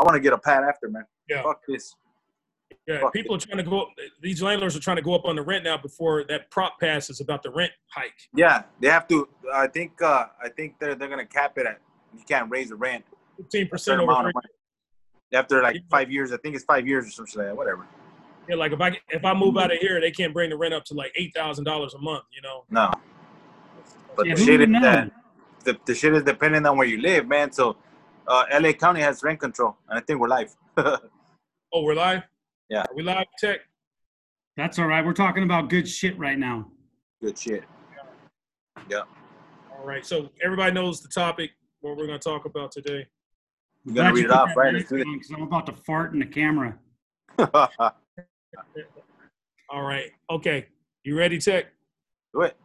I want to get a pad after, man. Yeah. Fuck this. Yeah, Fuck people are trying to go. Up, these landlords are trying to go up on the rent now before that prop passes about the rent hike. Yeah, they have to. I think. Uh, I think they're they're gonna cap it at. You can't raise the rent. Fifteen percent over. amount of money. After like five years, I think it's five years or something like that. Whatever. Yeah, like if I if I move out of here, they can't bring the rent up to like eight thousand dollars a month. You know. No. But Yeah, the shit is would that the, the shit is depending on where you live, man. So, uh, LA County has rent control, and I think we're live. Oh, we're live. Yeah. Are we live, Tech? That's all right. We're talking about good shit right now. Good shit. Yeah. All right. So everybody knows the topic. What we're going to talk about today. We're gonna read it off, right? Let's do it. Because I'm about to fart in the camera. All right. Okay. You ready, Tech? do it.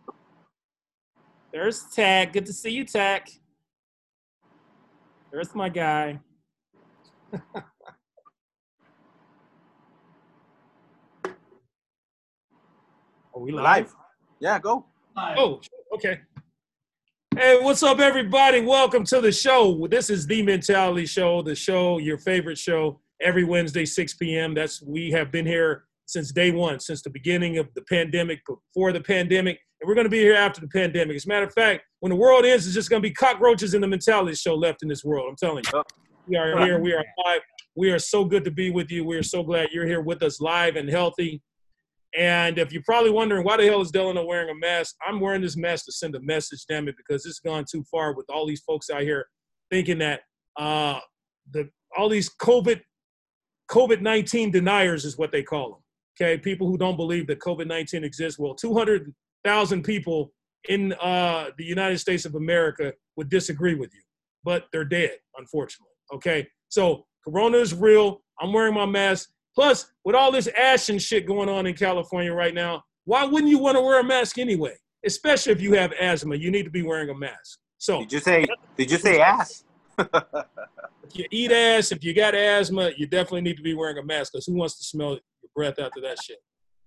There's Tech. Good to see you, Tech. There's my guy. Are we live? live. Yeah, go. Oh, okay. Hey, what's up, everybody? Welcome to the show. This is the Mentality Show, the show, your favorite show, every Wednesday, 6 p.m. That's we have been here since day one, since the beginning of the pandemic, before the pandemic, and we're going to be here after the pandemic. As a matter of fact, when the world ends, it's just going to be cockroaches in the Mentality Show left in this world. I'm telling you. We are here. We are live. We are so good to be with you. We are so glad you're here with us live and healthy. And if you're probably wondering why the hell is Delano wearing a mask, I'm wearing this mask to send a message, damn it, because it's gone too far with all these folks out here thinking that uh, the all these COVID COVID 19 deniers is what they call them. Okay, people who don't believe that COVID 19 exists. Well, 200,000 people in uh, the United States of America would disagree with you, but they're dead, unfortunately. Okay, so Corona is real. I'm wearing my mask. Plus, with all this ash and shit going on in California right now, why wouldn't you want to wear a mask anyway? Especially if you have asthma, you need to be wearing a mask. So Did you say? Did you say ass? if you eat ass, if you got asthma, you definitely need to be wearing a mask because who wants to smell your breath after that shit?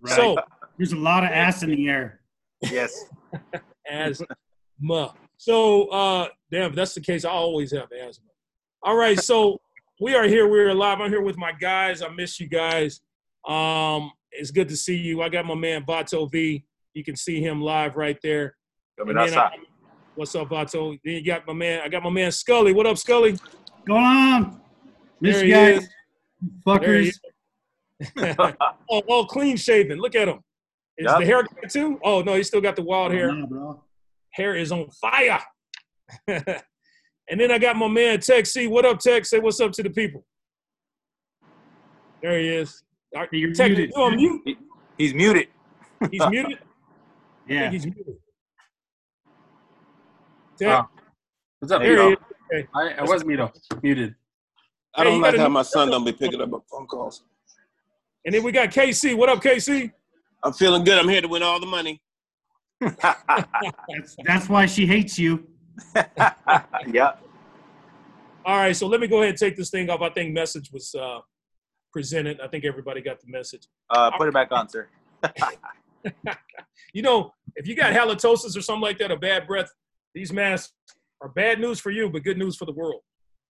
Right. So There's a lot of ass in the air. Yes. asthma. So uh damn, if that's the case, I always have asthma. All right, so we are here. We're live. I'm here with my guys. I miss you guys. Um, it's good to see you. I got my man Vato V. You can see him live right there. Coming outside. I- what's up, Vato? Then you got my man. I got my man Scully. What up, Scully? Going on. Miss There you he guys. is. There he Fuckers. Oh, all clean shaven. Look at him. Is Yup. the hair good too? Oh no, he still got the wild hair. Nah, bro. Hair is on fire. and then I got my man Tech C. What up, Tech? Say what's up to the people. There he is. All right, You're Tech, muted. you on mute? He's muted. He's muted. I Yeah. think he's muted. Tech, Oh, What's up, There there he Vito? is. I, I was Mito, muted. I don't you like how my son don't be picking up phone calls. And then we got KC. What up, KC? I'm feeling good. I'm here to win all the money. That's, that's why she hates you. yeah. All right, so let me go ahead and take this thing off. I think message was uh, presented. I think everybody got the message. Uh, put it back on, sir. You know, if you got halitosis or something like that, or bad breath, these masks are bad news for you, but good news for the world.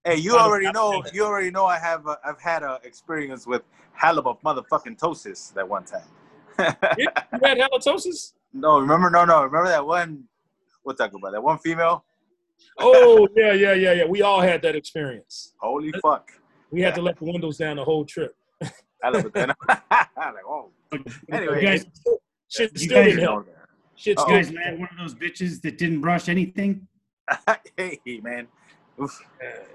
Hey, you already know. You already know. I have. A, I've had a experience with halibut motherfucking tosis that one time. You had halitosis? no, remember? No, no. Remember that one? We'll talk about that one female. Oh, yeah, yeah, yeah, yeah. We all had that experience. Holy fuck! We had to let the windows down the whole trip. Halibut. then. like, oh. Anyway, you guys, Shit You still guys didn't help. know Shit you guys man, one of those bitches that didn't brush anything. hey, man. Oof.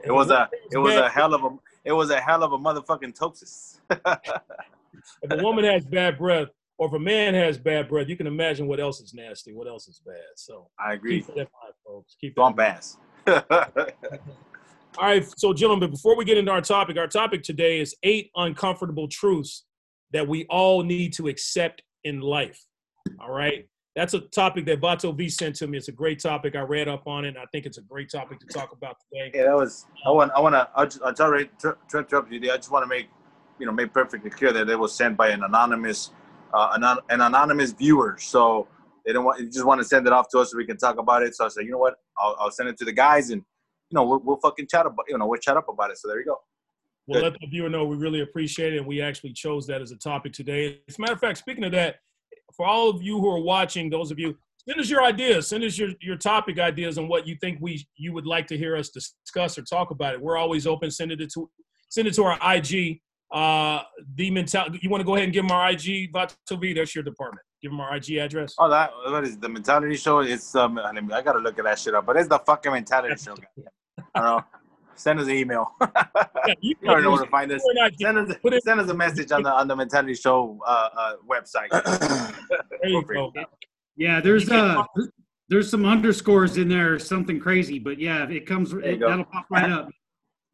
It was a. It was a hell of a. It was a hell of a motherfucking tosis. If a woman has bad breath, or if a man has bad breath, you can imagine what else is nasty, what else is bad. So I agree. keep that in mind, folks. Keep Bump. All right, so gentlemen, before we get into our topic, our topic today is eight uncomfortable truths that we all need to accept in life. All right, that's a topic that Vato V sent to me. It's a great topic. I read up on it. And I think it's a great topic to talk about today. Yeah, that was. I want. I want to. I'll, just- I'll sorry to interrupt you. I just want to make, you know, make perfectly clear that it was sent by an anonymous, uh, an, an anonymous viewer. So they don't want. They just want to send it off to us so we can talk about it. So I said, you know what? I'll, I'll send it to the guys and, you know, we'll, we'll fucking chat about. You know, we'll chat up about it. So there you go. we'll Good. let the viewer know we really appreciate it. And we actually chose that as a topic today. As a matter of fact, speaking of that, for all of you who are watching, those of you, send us your ideas. Send us your, your topic ideas on what you think we you would like to hear us discuss or talk about it. We're always open. Send it to send it to our IG. Uh, the mentality. You want to go ahead and give them our IG, Vato V? That's your department. Give them our IG address. Oh, that what is the mentality show? It's um, I mean, I gotta look at that shit up, but it's the fucking mentality show. goddamn. I don't know. Send us an email. Yeah, you you already know where to find us. Send us, Put send us a message on the on the mentality show uh, uh, website. There you go. Yeah, there's You uh there's some underscores in there, something crazy, but yeah, it comes it, that'll pop right up.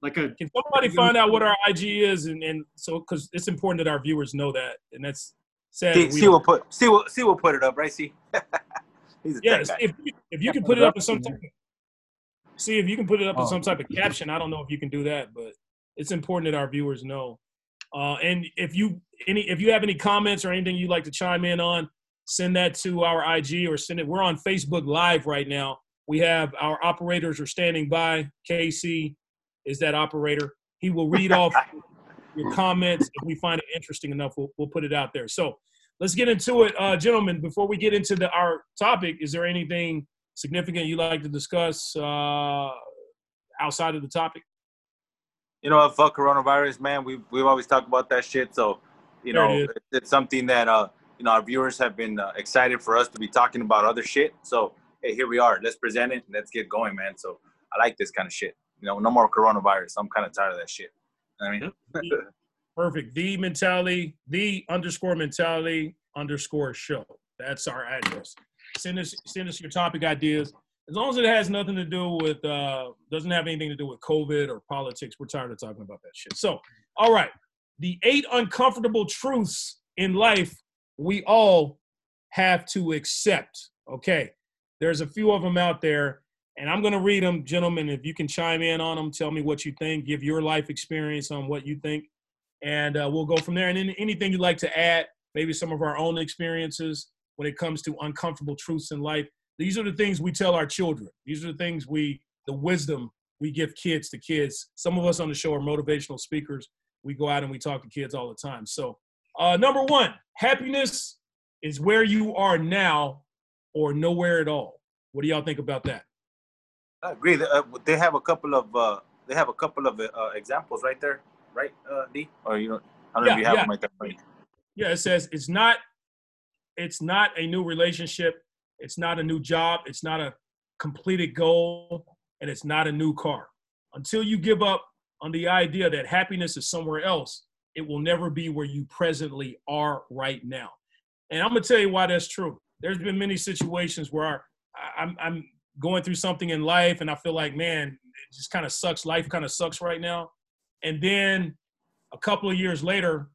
Like a Can somebody find out what our IG is, and, and so because it's important that our viewers know that, and that's sad. See, that see will put see will see will put it up, right? See. He's a Yes, if you, if you can put it up in some type of, see if you can put it up in some type of caption. I don't know if you can do that, but it's important that our viewers know. Uh, and if you any if you have any comments or anything you'd like to chime in on, send that to our IG or send it. We're on Facebook Live right now. We have our operators are standing by. Casey is that operator. He will read off your comments. If we find it interesting enough, we'll, we'll put it out there. So let's get into it, uh, gentlemen. Before we get into the, our topic, is there anything significant you'd like to discuss uh, outside of the topic? you know? Fuck coronavirus, man. We've we've always talked about that shit. So, you There know, it it's something that uh, you know, our viewers have been uh, excited for us to be talking about other shit. So, hey, here we are. Let's present it let's get going, man. So, I like this kind of shit. You know, no more coronavirus. I'm kind of tired of that shit. I mean, Perfect. The mentality, the underscore mentality underscore show. That's our address. Send us send us your topic ideas. As long as it has nothing to do with uh doesn't have anything to do with COVID or politics, we're tired of talking about that shit. So, all right. The eight uncomfortable truths in life we all have to accept. Okay. There's a few of them out there, and I'm to read them, gentlemen. If you can chime in on them, tell me what you think, give your life experience on what you think and uh, we'll go from there. And then anything you'd like to add, maybe some of our own experiences when it comes to uncomfortable truths in life. These are the things we tell our children. These are the things we, the wisdom we give kids to kids. Some of us on the show are motivational speakers. We go out and we talk to kids all the time. So, uh, number one, happiness is where you are now or nowhere at all. What do y'all think about that? I agree. They, uh, they have a couple of uh, they have a couple of uh, examples right there, right, uh, D? Or you don't? I don't know if you have yeah. them right there. Yeah, it says it's not it's not a new relationship, it's not a new job, it's not a completed goal, and it's not a new car. Until you give up on the idea that happiness is somewhere else, it will never be where you presently are right now. And I'm gonna tell you why that's true. There's been many situations where I'm, I'm going through something in life and I feel like, man, it just kind of sucks. Life kind of sucks right now. And then a couple of years later,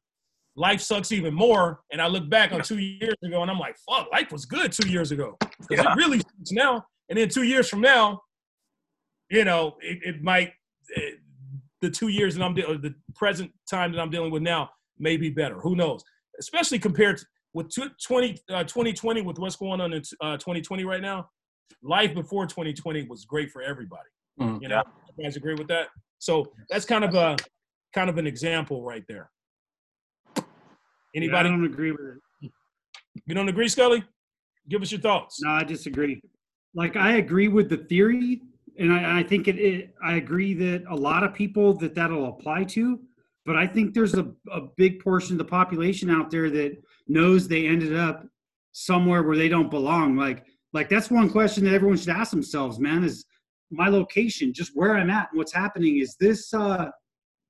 life sucks even more. And I look back on two years ago and I'm like, fuck, life was good two years ago. 'Cause Yeah. it really sucks now. And then two years from now, you know, it, it might, it, the two years that I'm, dealing, the present time that I'm dealing with now may be better. Who knows? Especially compared to, with tw- 20, uh, 2020, with what's going on in uh, 2020 right now, life before 2020 was great for everybody. Mm. You know, you guys agree with that? So that's kind of a kind of an example right there. Yeah, Anybody? I don't agree with it. you don't agree, Scully? Give us your thoughts. No, I disagree. Like I agree with the theory, and I, I think it, it. I agree that a lot of people that that'll apply to, but I think there's a, a big portion of the population out there that knows they ended up somewhere where they don't belong. Like like that's one question that everyone should ask themselves, man. Is my location just where I'm at and what's happening? Is this uh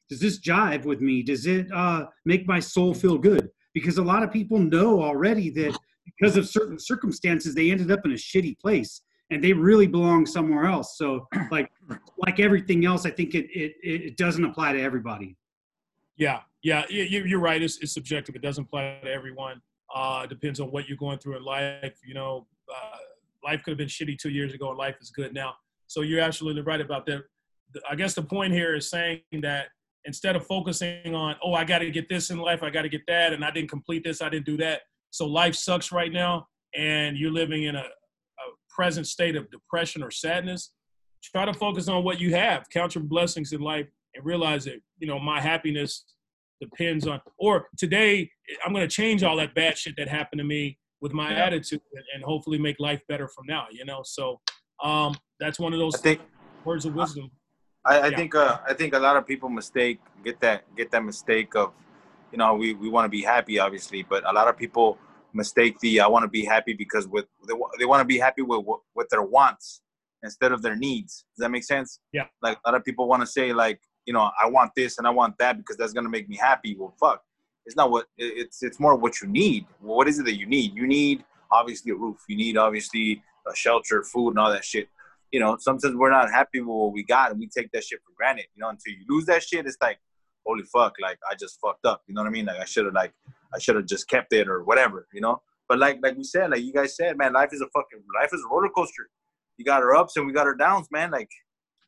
does this jive with me? Does it uh make my soul feel good? Because a lot of people know already that because of certain circumstances they ended up in a shitty place and they really belong somewhere else so like like everything else i think it it, it doesn't apply to everybody Yeah, yeah, you- you're right. It's, it's subjective. It doesn't apply to everyone. Uh, it depends on what you're going through in life. You know, uh, life could have been shitty two years ago, and life is good now. So you're absolutely right about that. I guess the point here is saying that instead of focusing on, oh, I got to get this in life, I got to get that, and I didn't complete this, I didn't do that. So life sucks right now, and you're living in a, a present state of depression or sadness. Try to focus on what you have. Count your blessings in life and realize that you know my happiness depends on. Or today, I'm going to change all that bad shit that happened to me with my Yeah. attitude, and, and hopefully make life better from now. You know, so um, that's one of those think words of wisdom. I, I Yeah. think uh, I think a lot of people mistake get that get that mistake of, you know, we, we want to be happy obviously, but a lot of people mistake the I want to be happy because with they, they want to be happy with with- with their wants instead of their needs. Does that make sense? Yeah. Like a lot of people want to say like, you know, I want this and I want that because that's gonna make me happy. Well, fuck, it's not what it's it's more what you need. What is it that you need? You need obviously a roof. You need obviously a shelter, food, and all that shit you know, sometimes we're not happy with what we got and we take that shit for granted, you know, until you lose that shit, it's like, holy fuck, like I just fucked up. You know what I mean? Like I should have like I should have just kept it or whatever, you know? But like like we said, like you guys said, man, life is a fucking life is a roller coaster. You got our ups and we got our downs, man. Like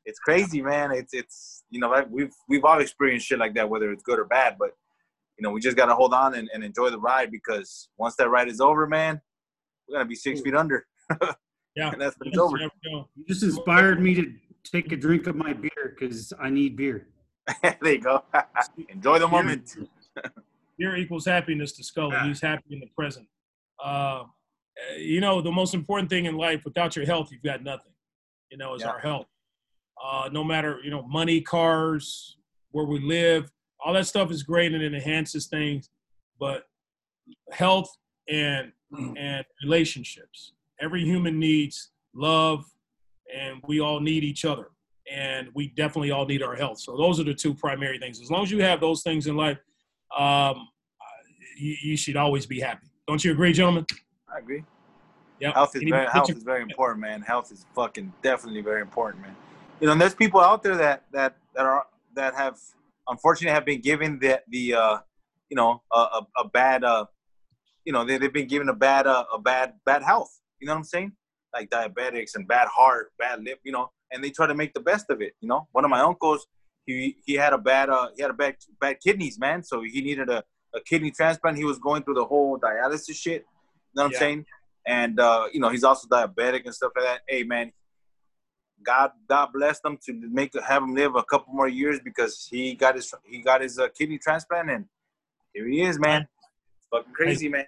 it's crazy, man. It's it's you know, like we've we've all experienced shit like that, whether it's good or bad, but you know, we just gotta hold on and, and enjoy the ride because once that ride is over, man, we're gonna be six feet under. Yeah, and that's when it's You over. You just inspired me to take a drink of my beer because I need beer. there you go. Enjoy the moment. Fear equals happiness to Scully. He's happy in the present. Uh, you know, the most important thing in life, without your health, you've got nothing. You know, is Yeah. our health. Uh, no matter, you know, money, cars, where we live, all that stuff is great and it enhances things. But health and and relationships. Every human needs love, and we all need each other. And we definitely all need our health. So those are the two primary things. As long as you have those things in life, um, you, you should always be happy. Don't you agree, gentlemen? I agree. Yeah. Health is very health is very important, man. Health is fucking definitely very important, man. You know, and there's people out there that that that are that have unfortunately have been given the the uh, you know a, a, a bad uh, you know they they've been given a bad uh, a bad bad health. You know what I'm saying? Like diabetics and bad heart, bad lip. You know, and they try to make the best of it. You know, one of my uncles he he had a bad uh he had a bad bad kidneys, man. So he needed a, a kidney transplant. He was going through the whole dialysis shit. You know what I'm saying? And uh, you know, he's also diabetic and stuff like that. Hey, man, God, God blessed him to make have him live a couple more years because he got his he got his uh, kidney transplant, and here he is, man. It's fucking crazy, man.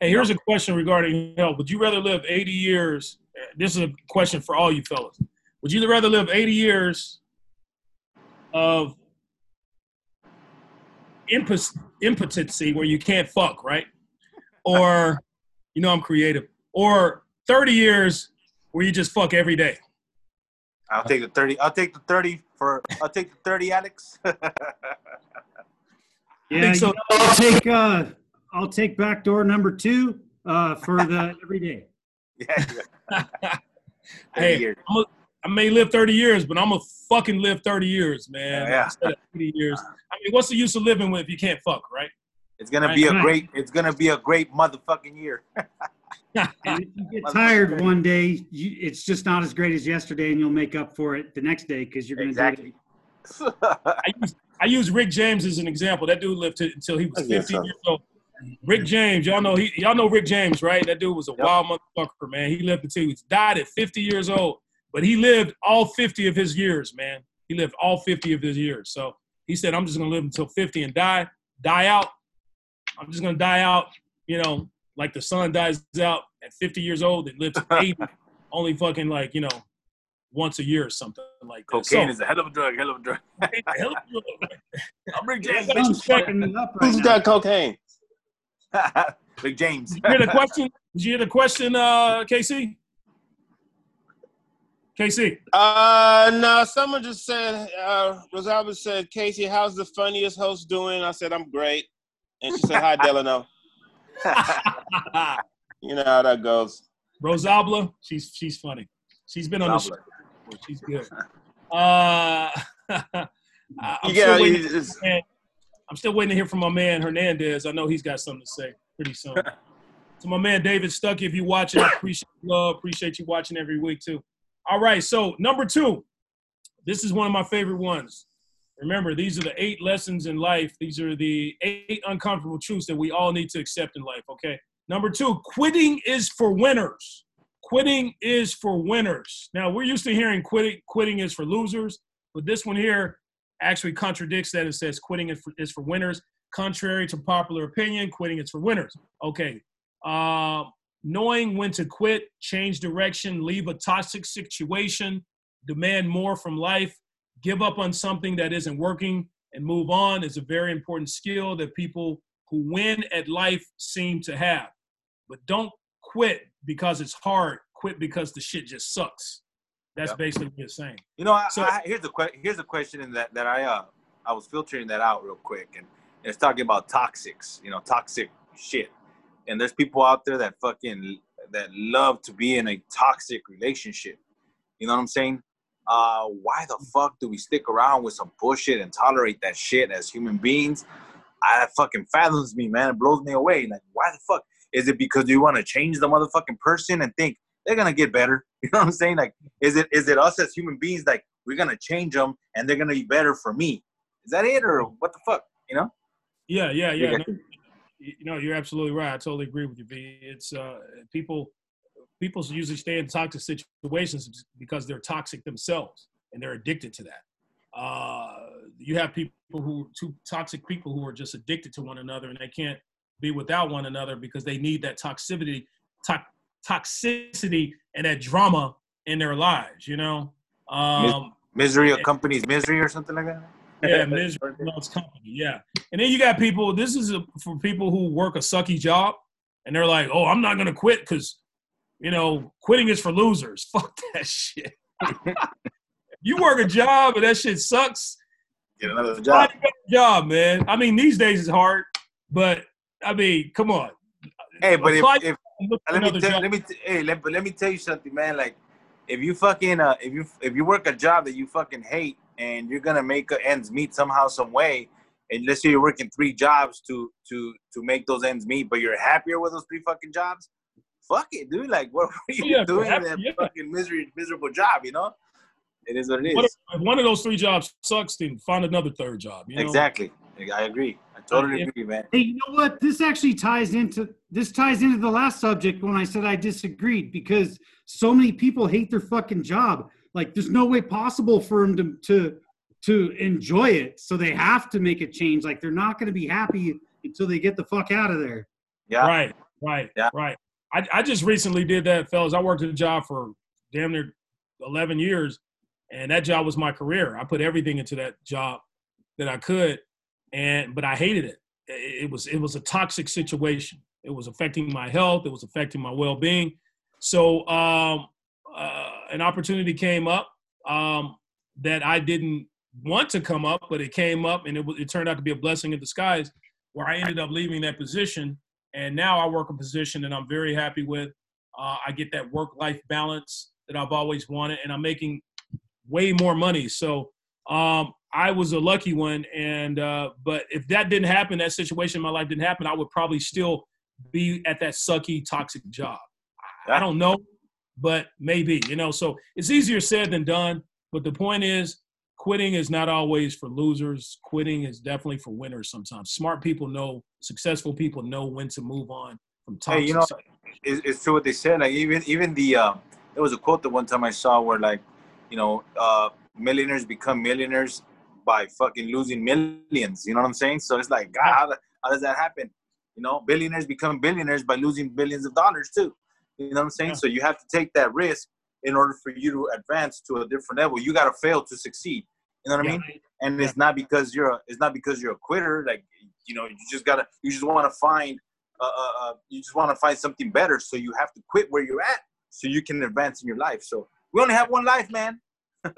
Hey, here's a question regarding health. Would you rather live 80 years? This is a question for all you fellas. Would you rather live 80 years of impos- impotency where you can't fuck, right? Or, you know, I'm creative. Or 30 years where you just fuck every day. I'll take the thirty. I'll take the thirty for. I'll take the thirty, Alex. Yeah, think so. you know, I'll take uh, I'll take backdoor number two uh, for the everyday. yeah, yeah. 30 Hey. I'm a, I may live 30 years, but I'm gonna fucking live 30 years, man. Yeah. Instead of 80 years. I mean, what's the use of living with if you can't fuck, right? It's gonna be a Right. great. It's gonna be a great motherfucking year. And if you get tired one day, you, it's just not as great as yesterday, and you'll make up for it the next day because you're going to do it. exactly. I use, I use Rick James as an example. That dude lived to, until he was I guess 50 so. years old. Rick James, y'all know he, y'all know Rick James, right? That dude was a Yep. wild motherfucker, man. He lived until he died at 50 years old, but he lived all 50 of his years, man. He lived all 50 of his years. So he said, "I'm just gonna live until 50 and die, die out. I'm just gonna die out, you know, like the sun dies out at 50 years old and lives 80, only fucking like you know, once a year or something like that. Cocaine So- is a hell of a drug. Hell of a drug. Hell of a- I'm Rick James. but- Sun's fucking me up right Who's now. got cocaine? Rick James. Did you hear the question? Did you hear the question, uh, KC? KC. Uh, no, someone just said, uh, Rosalba said, Casey, how's the funniest host doing? I said, I'm great. And she said, hi, Delano. You know how that goes. Rosabla, she's she's funny. She's been on the show. Rosabla. She's good. Uh, I'm, You still get, waiting, it's- I'm still waiting to hear from my man Hernandez. I know he's got something to say pretty soon. to my man David Stuckey, if you watching, I appreciate love. Appreciate you watching every week too. All right, so number two, this is one of my favorite ones. Remember, these are the eight lessons in life. These are the eight uncomfortable truths that we all need to accept in life. Okay. Number two, quitting is for winners. Quitting is for winners. Now we're used to hearing quitting. Quitting is for losers, but this one here actually contradicts that. It says quitting is for, is for winners. Contrary to popular opinion, quitting is for winners. Okay. Uh, knowing when to quit, change direction, leave a toxic situation, demand more from life, give up on something that isn't working, and move on is a very important skill that people who win at life seem to have. But don't quit because it's hard. Quit because the shit just sucks. That's Yep. basically what it's saying. You know, I, So- I, here's the que- here's the question in that that I uh I was filtering that out real quick, and it's talking about toxics. You know, toxic shit. And there's people out there that fucking that love to be in a toxic relationship. You know what I'm saying? Uh, why the fuck do we stick around with some bullshit and tolerate that shit as human beings? I that fucking fathoms me, man. It blows me away. Like, why the fuck? Is it because you want to change the motherfucking person and think they're gonna get better? You know what I'm saying? Like, is it is it us as human beings like we're gonna change them and they're gonna be better for me? Is that it or what the fuck? You know? Yeah, yeah, yeah. Yeah. No, you know, you're absolutely right. I totally agree with you, V. It's uh, people. People usually stay in toxic situations because they're toxic themselves and they're addicted to that. Uh, you have people who two toxic people who are just addicted to one another and they can't be without one another because they need that toxicity, to- toxicity, and that drama in their lives. You know. Um, Misery accompanies misery or something like that. yeah, misery loves company. Yeah, and then you got people. This is a, for people who work a sucky job, and they're like, "Oh, I'm not gonna quit because, you know, quitting is for losers." Fuck that shit. you work a job and that shit sucks. Get another job. job, man. I mean, these days it's hard, but I mean, come on. Hey, but if, Apply if and look for let me tell job. let me t- hey let, let me tell you something, man. Like if you fucking uh if you if you work a job that you fucking hate and you're gonna make ends meet somehow some way, and let's say you're working three jobs to to to make those ends meet, but you're happier with those three fucking jobs. Fuck it, dude. Like what were you Yeah, doing in happy- that yeah. fucking misery miserable job? You know, it is what it is. What if, if one of those three jobs sucks, then find another third job. You know? exactly. I agree. I totally Yeah. agree, man. Hey, you know what? This actually ties into this ties into the last subject when I said I disagreed because so many people hate their fucking job. Like, there's no way possible for them to to to enjoy it, so they have to make a change. Like, they're not going to be happy until they get the fuck out of there. Yeah. Right, right, Yeah. right. I, I just recently did that, fellas. I worked at a job for damn near 11 years, and that job was my career. I put everything into that job that I could, and but I hated it. It, was it was a toxic situation. It was affecting my health. It was affecting my well-being. So um, uh, an opportunity came up um, that I didn't want to come up, but it came up, and it, it turned out to be a blessing in disguise. Where I ended up leaving that position and now I work a position that I'm very happy with. Uh, I get that work-life balance that I've always wanted, and I'm making way more money. So um, I was a lucky one, and uh, but if that didn't happen, that situation in my life didn't happen, I would probably still be at that sucky, toxic job. I- don't know, but maybe you know. So it's easier said than done. But the point is, quitting is not always for losers. Quitting is definitely for winners sometimes. Smart people know, successful people know when to move on from toxic. Hey, you know, it's, it's true what they said. Like even even the uh, there was a quote that one time I saw where like, you know, uh, millionaires become millionaires by fucking losing millions. You know what I'm saying? So it's like, God, how, how does that happen? You know, billionaires become billionaires by losing billions of dollars too. You know what I'm saying? Yeah. So you have to take that risk in order for you to advance to a different level. You got to fail to succeed. You know what I mean? And it's not because you're a, it's not because you're a quitter. Like you know, you just gotta you just want to find uh, uh, uh, you just want to find something better. So you have to quit where you're at so you can advance in your life. So we only have one life, man.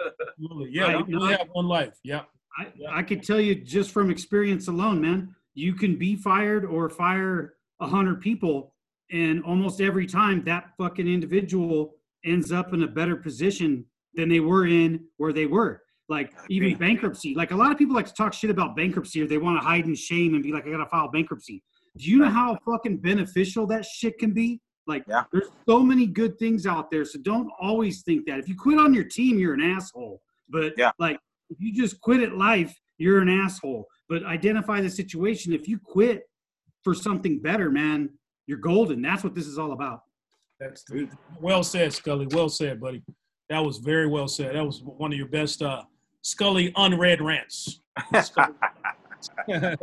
Yeah, you only have one life. Yeah. I, Yeah. I could tell you just from experience alone, man, you can be fired or fire a hundred people, and almost every time that fucking individual ends up in a better position than they were in where they were. Like even bankruptcy. Like a lot of people like to talk shit about bankruptcy or they want to hide in shame and be like, I gotta file bankruptcy. Do you know how fucking beneficial that shit can be? Like Yeah. there's so many good things out there. So don't always think that. If you quit on your team, you're an asshole. But Yeah. like if you just quit at life, you're an asshole. But identify the situation. If you quit for something better, man, you're golden. That's what this is all about. That's well said, Scully. Well said, buddy. That was very well said. That was one of your best uh, Scully unread rants. Scully.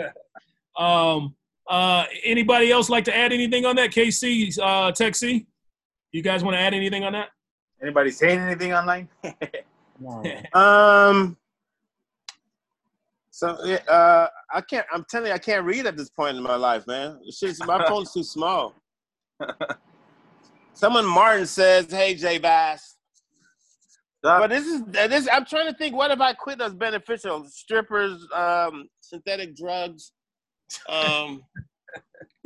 um, uh, anybody else like to add anything on that? KC, uh, Tech C? You guys want to add anything on that? Anybody saying anything online? Um. So uh, I can't. I'm telling you, I can't read at this point in my life, man. Just my phone's too small. Someone Martin says, "Hey, J Bass." But this is this. I'm trying to think. What if I quit as beneficial? Strippers, um, synthetic drugs. Um,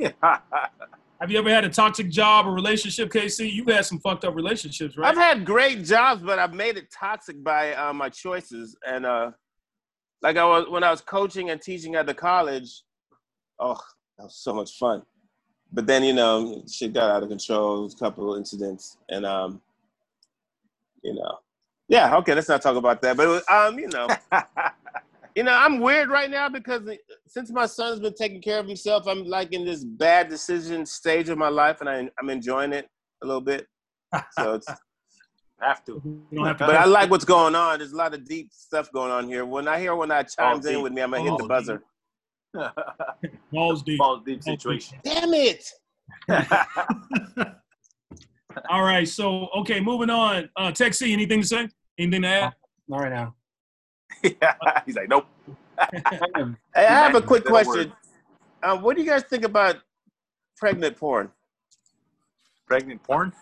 Have you ever had a toxic job or relationship, KC? You've had some fucked up relationships, right? I've had great jobs, but I've made it toxic by uh, my choices. And uh, like I was when I was coaching and teaching at the college, oh, that was so much fun. But then you know, shit got out of control. A couple of incidents, and um, you know, yeah, okay, let's not talk about that. But it was, um, you know, you know, I'm weird right now because since my son's been taking care of himself, I'm like in this bad decision stage of my life, and I, I'm enjoying it a little bit. So it's have to. You don't have to but I like what's going on. There's a lot of deep stuff going on here. When I hear when I chimes in deep. with me, I'm gonna hit the buzzer. balls deep. Balls deep situation. Damn it! All right, so okay, moving on. Uh, Tech C, anything to say? Anything to add? Not right now. He's like, nope. Hey, I have a quick question. Um, what do you guys think about pregnant porn? Pregnant porn?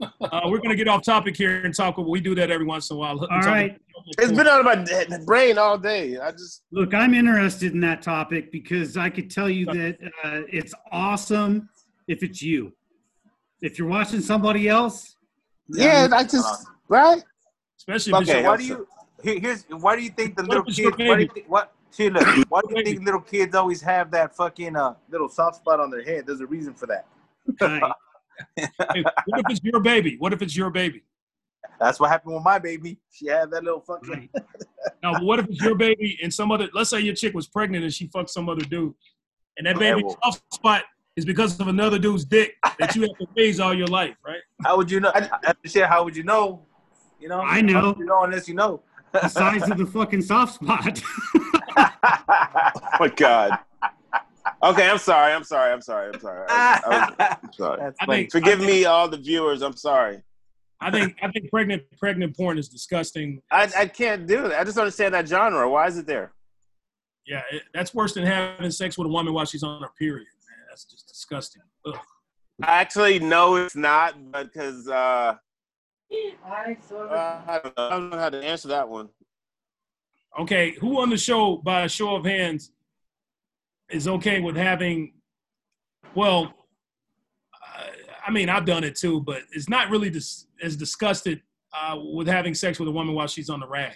Uh, we're gonna get off topic here and talk. About we do that every once in a while. All right. It's been on my brain all day. I just Look, I'm interested in that topic because I could tell you that uh, it's awesome if it's you. If you're watching somebody else, yeah, I just right. especially Okay, why do you? Here's why do you think the little if it's your kids? Why do you think, what? See, look, why do you think little kids always have that fucking uh, little soft spot on their head? There's a reason for that. right, Hey, what if it's your baby? What if it's your baby? That's what happened with my baby. She had that little fucking. right. Now, but what if it's your baby and some other? Let's say your chick was pregnant and she fucked some other dude, and that Yeah, well- soft spot is because of another dude's dick that you have to raise all your life, right? How would you know? I- I, shit, how would you know? You know. I know. How would You know unless you know. The size of the fucking soft spot. Oh my god. Okay, I'm sorry. I'm sorry. I'm sorry. I'm sorry. I, I was, I'm sorry. That's I think- Forgive me, all the viewers. I'm sorry. I think I think pregnant pregnant porn is disgusting. I, I can't do it. I just don't understand that genre. Why is it there? Yeah, it, that's worse than having sex with a woman while she's on her period. Man, that's just disgusting. Ugh. I actually know it's not, but because uh, uh, I don't. I don't know how to answer that one. Okay, who on the show, by a show of hands, is okay with having? Well, uh, I mean, I've done it too, but it's not really dis- as disgusted uh, with having sex with a woman while she's on the rag.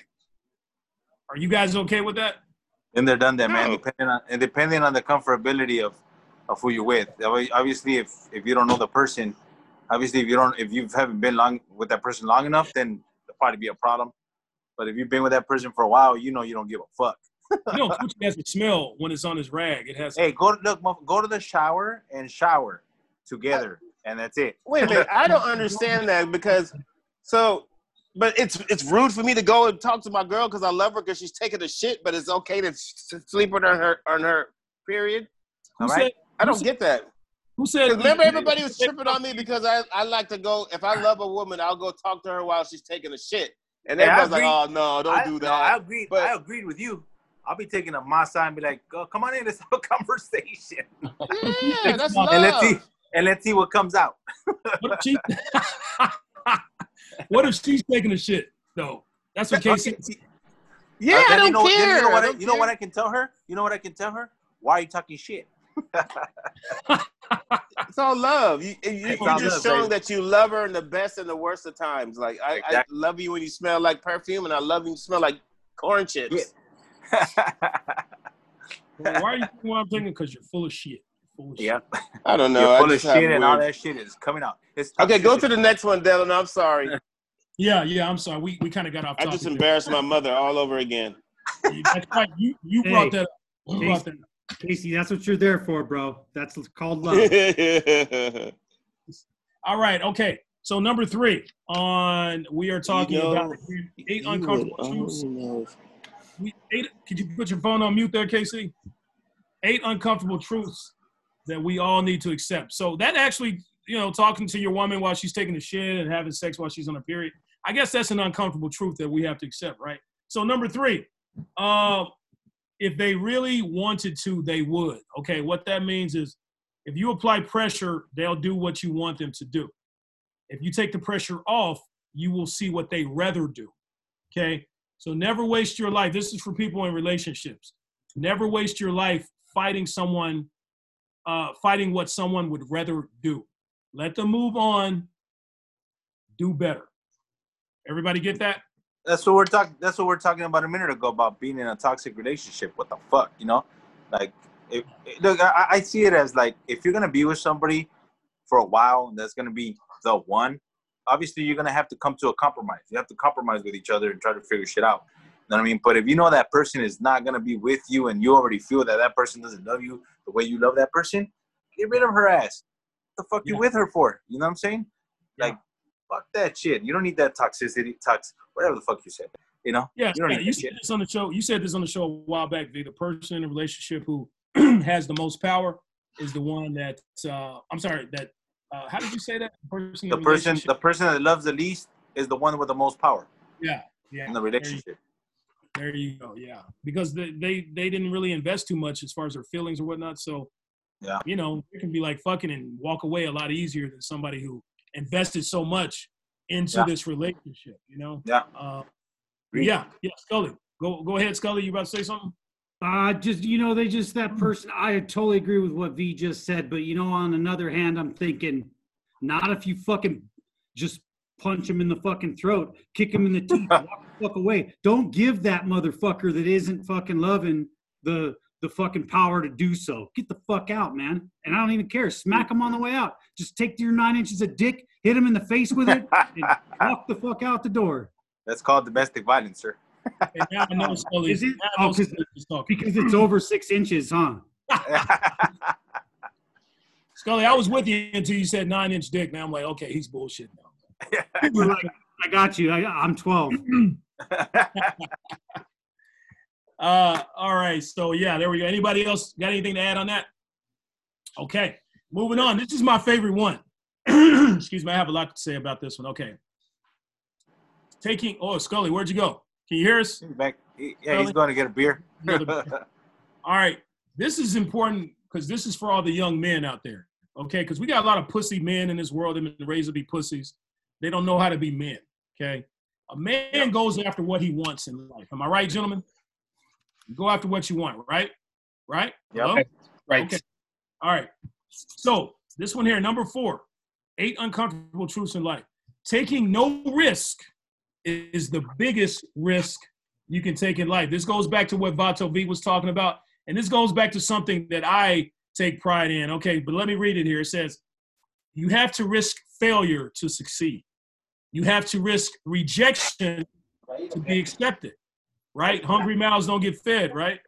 Are you guys okay with that? And they're done that, man. Depending on and depending on the comfortability of of who you're with. Obviously, if if you don't know the person, obviously if you don't if you haven't been long with that person long enough, then it'll probably be a problem. But if you've been with that person for a while, you know you don't give a fuck. You know, Gucci has a smell when it's on his rag. It has. Hey, go to look, go to the shower and shower together, and that's it. Wait a minute. I don't understand that because so, but it's it's rude for me to go and talk to my girl because I love her because she's taking a shit, but it's okay to to sleep with her on her on her period. who all said? right. I don't get that. Who said? 'Cause remember, everybody was tripping on me because I, I like to go. If I love a woman, I'll go talk to her while she's taking a shit, and Yeah, I everybody's like, "Oh no, don't I, do no, I that." agreed. But- I agreed with you. I'll be taking a masa and be like, oh, "Come on in, let's have a conversation, yeah, that's And love. and let's see, and let's see what comes out." What if she? what if she's taking a shit though? That's what Casey. Okay, see- Yeah, uh, I don't you know, care. You know, what I I, don't you know what. I can tell her? You know what I can tell her? Why are you talking shit? It's all love. You, you, It's you're all just love, showing baby. that you love her in the best and the worst of times. Like I, I love you when you smell like perfume, and I love you when you smell like corn chips. Yeah. Why are you doing what I'm thinking? Because you're full of shit. Full of yeah, I don't know. you're I full of just have shit, and all that shit is coming out. It's Okay, go to the next one, Dylan. I'm sorry. Yeah, yeah. I'm sorry. We we kind of got off I topic. just there. embarrassed my mother all over again. That's right. You you Hey. brought that. Up. You brought that. up. Casey, that's what you're there for, bro. That's called love. All right. Okay. So number three on we are talking know, about eight uncomfortable truths. Eight, could you put your phone on mute there, Casey? Eight uncomfortable truths that we all need to accept. So that actually, you know, talking to your woman while she's taking a shit and having sex while she's on a period, I guess that's an uncomfortable truth that we have to accept, right? So number three, uh, if they really wanted to, they would. Okay, what that means is if you apply pressure, they'll do what you want them to do. If you take the pressure off, you will see what they rather do. Okay, so never waste your life. This is for people in relationships. Never waste your life fighting someone, uh, fighting what someone would rather do. Let them move on. Do better. Everybody get that? That's what we're talking. That's what we're talking about a minute ago about being in a toxic relationship. What the fuck, you know? Like, if, look, I, I see it as like if you're gonna be with somebody for a while, and that's gonna be the one. Obviously, you're gonna have to come to a compromise. You have to compromise with each other and try to figure shit out. You know what I mean? But if you know that person is not gonna be with you, and you already feel that that person doesn't love you the way you love that person, get rid of her ass. What the fuck you with her for? You know what I'm saying? Like, fuck that shit. You don't need that toxicity, tox, whatever the fuck you said. You know? Yeah, You yeah, you said shit. this on the show. You said this on the show a while back. The, the person in a relationship who has the most power is the one that uh, I'm sorry that uh, how did you say that? The person, The person, the person that loves the least is the one with the most power yeah, yeah. in the relationship. There you go. Yeah, because they, they they didn't really invest too much as far as their feelings or whatnot. So, Yeah. you know, it can be like fucking and walk away a lot easier than somebody who invested so much into Yeah. this relationship. You know. Yeah. Uh, yeah. Yeah. Scully, go go ahead, Scully. You about to say something? Uh, just you know, they just that person. I totally agree with what V just said, but you know, on another hand, I'm thinking, not if you fucking just punch him in the fucking throat, kick him in the teeth, walk the fuck away. Don't give that motherfucker that isn't fucking loving the the fucking power to do so. Get the fuck out, man. And I don't even care. Smack him on the way out. Just take your nine inches of dick, hit him in the face with it, and walk the fuck out the door. That's called domestic violence, sir. Now I know Scully. Is it? now I know Oh, 'cause- Scully is. Because it's over six inches, huh? Scully, I was with you until you said nine inch dick. Now I'm like, okay, he's bullshit now. Like, I got you. I, I'm 12. Uh, all right. So yeah, there we go. Anybody else got anything to add on that? Okay, moving on. This is my favorite one. Excuse me, I have a lot to say about this one. Okay. Taking oh Scully, where'd you go? Can you hear us? Back, he- yeah, he's going to get a beer. Another- All right. This is important because this is for all the young men out there. Okay, because we got a lot of pussy men in this world. They've been raised to be pussies. They don't know how to be men. Okay. A man goes after what he wants in life. Am I right, gentlemen? You go after what you want, right? Right? Yep. Hello? Right. Okay. All right. So this one here, number four, eight uncomfortable truths in life. Taking no risk is the biggest risk you can take in life. This goes back to what Vato V was talking about, and this goes back to something that I take pride in. Okay, but let me read it here. It says, "You have to risk failure to succeed. You have to risk rejection to be accepted. Right? Hungry mouths don't get fed. Right?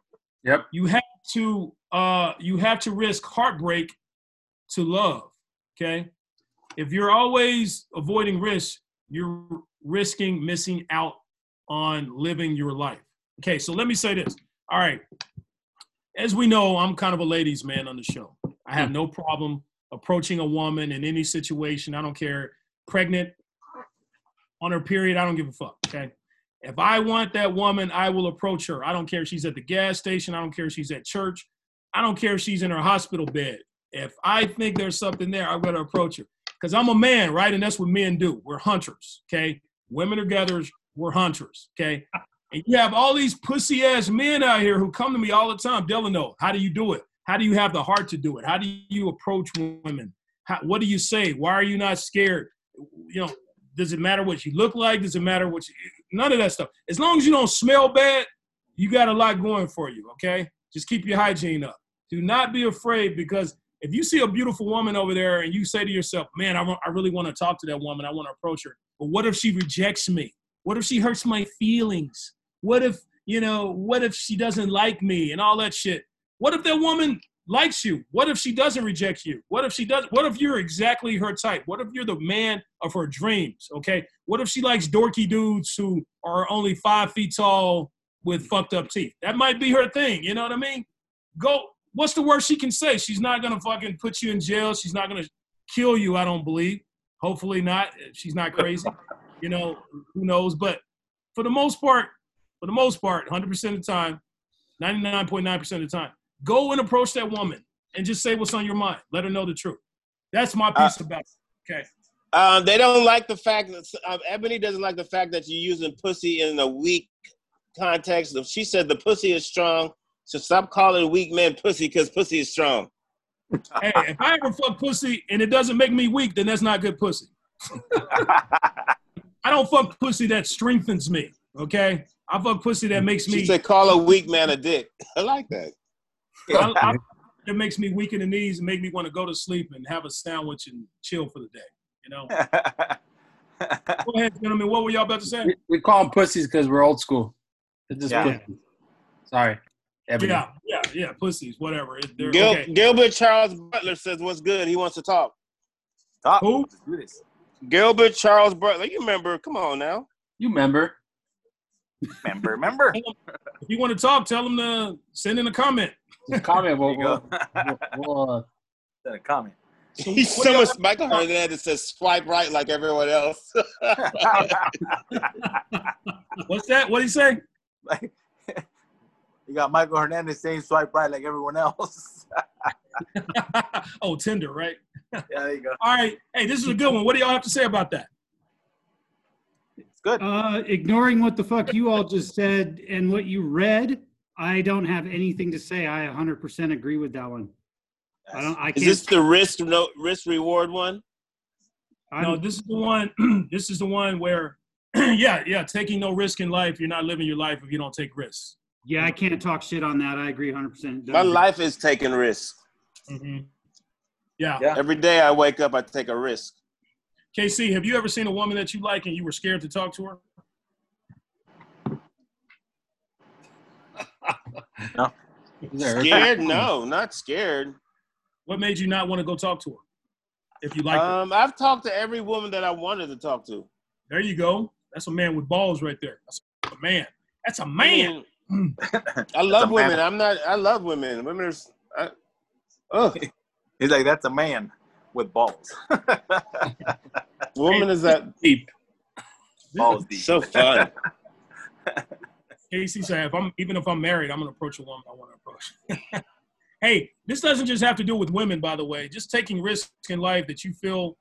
Yep. You have to uh, you have to risk heartbreak to love. Okay, if you're always avoiding risk, you're risking missing out on living your life. Okay, so let me say this. All right. As we know, I'm kind of a ladies' man on the show. I have hmm. no problem approaching a woman in any situation. I don't care, pregnant, on her period, I don't give a fuck. Okay. If I want that woman, I will approach her. I don't care if she's at the gas station. I don't care if she's at church. I don't care if she's in her hospital bed. If I think there's something there, I'm going to approach her because I'm a man, right? And that's what men do. We're hunters, okay? Women are gatherers. We're hunters, okay? And you have all these pussy ass men out here who come to me all the time. Delano, how do you do it? How do you have the heart to do it? How do you approach women? How, what do you say? Why are you not scared? You know, does it matter what you look like? Does it matter what you, none of that stuff. As long as you don't smell bad, you got a lot going for you, okay? Just keep your hygiene up. Do not be afraid because if you see a beautiful woman over there and you say to yourself, man, I, want, I really want to talk to that woman, I want to approach her. But what if she rejects me? What if she hurts my feelings? What if, you know, what if she doesn't like me and all that shit? What if that woman likes you? What if she doesn't reject you? What if she does? What if you're exactly her type? What if you're the man of her dreams? Okay. What if she likes dorky dudes who are only five feet tall with fucked up teeth? That might be her thing. You know what I mean? Go. What's the worst she can say? She's not gonna fucking put you in jail. She's not gonna kill you. I don't believe. Hopefully not. She's not crazy. you know, who knows? But for the most part, for the most part, 100% of the time, 99.9% of the time, go and approach that woman and just say what's on your mind. Let her know the truth. That's my piece Uh, about it. Okay. Um, they don't like the fact that um, Ebony doesn't like the fact that you're using pussy in a weak context. She said the pussy is strong, so stop calling weak men pussy because pussy is strong. hey, if I ever fuck pussy and it doesn't make me weak, then that's not good pussy. I don't fuck pussy that strengthens me. Okay. I fuck pussy that makes She me said call a weak man a dick. I like that. I, I, it makes me weak in the knees and make me want to go to sleep and have a sandwich and chill for the day. You know. Go ahead, gentlemen. What were y'all about to say? We, we call them pussies because we're old school. They're just Yeah. pussies. Sorry. Ebony. Yeah, yeah, yeah. Pussies, whatever. Gil- okay. Gilbert Charles Butler says what's good. He wants to talk. Stop. Who? Do this. Gilbert Charles Butler. You remember? Come on now. You remember. Remember, remember. If you want to talk, tell him to send in a comment. Just comment. We'll, There you we'll, go. we'll, we'll, uh, Send a comment. So He's what so y'all- much Michael Hernandez says swipe right like everyone else. What's that? What would he say? like, you got Michael Hernandez saying swipe right like everyone else. oh, Tinder, right? yeah, there you go. All right. Hey, this is a good one. What do y'all have to say about that? It's good. Uh, ignoring what the fuck you all just said and what you read, I don't have anything to say. I 100% agree with that one. I don't. I Is can't. this the risk no risk reward one? I'm- No, this is the one. this is the one where, yeah, yeah, taking no risk in life. You're not living your life if you don't take risks. Yeah, I can't talk shit on that. I agree 100%. My life is taking risks. hmm Yeah. Yeah. Every day I wake up, I take a risk. KC, have you ever seen a woman that you like and you were scared to talk to her? is there- Scared? No, not scared. What made you not want to go talk to her? If you like her. Um, I've talked to every woman that I wanted to talk to. There you go. That's a man with balls right there. That's a man. That's a man. I, mean, I love women. I'm not. I love women. Women are. s- I, ugh. He's like, that's a man with balls. Woman is that deep. balls deep. so fun. Casey said, if I'm even if I'm married, I'm gonna approach a woman I want to approach. hey, this doesn't just have to do with women, by the way. Just taking risks in life that you feel.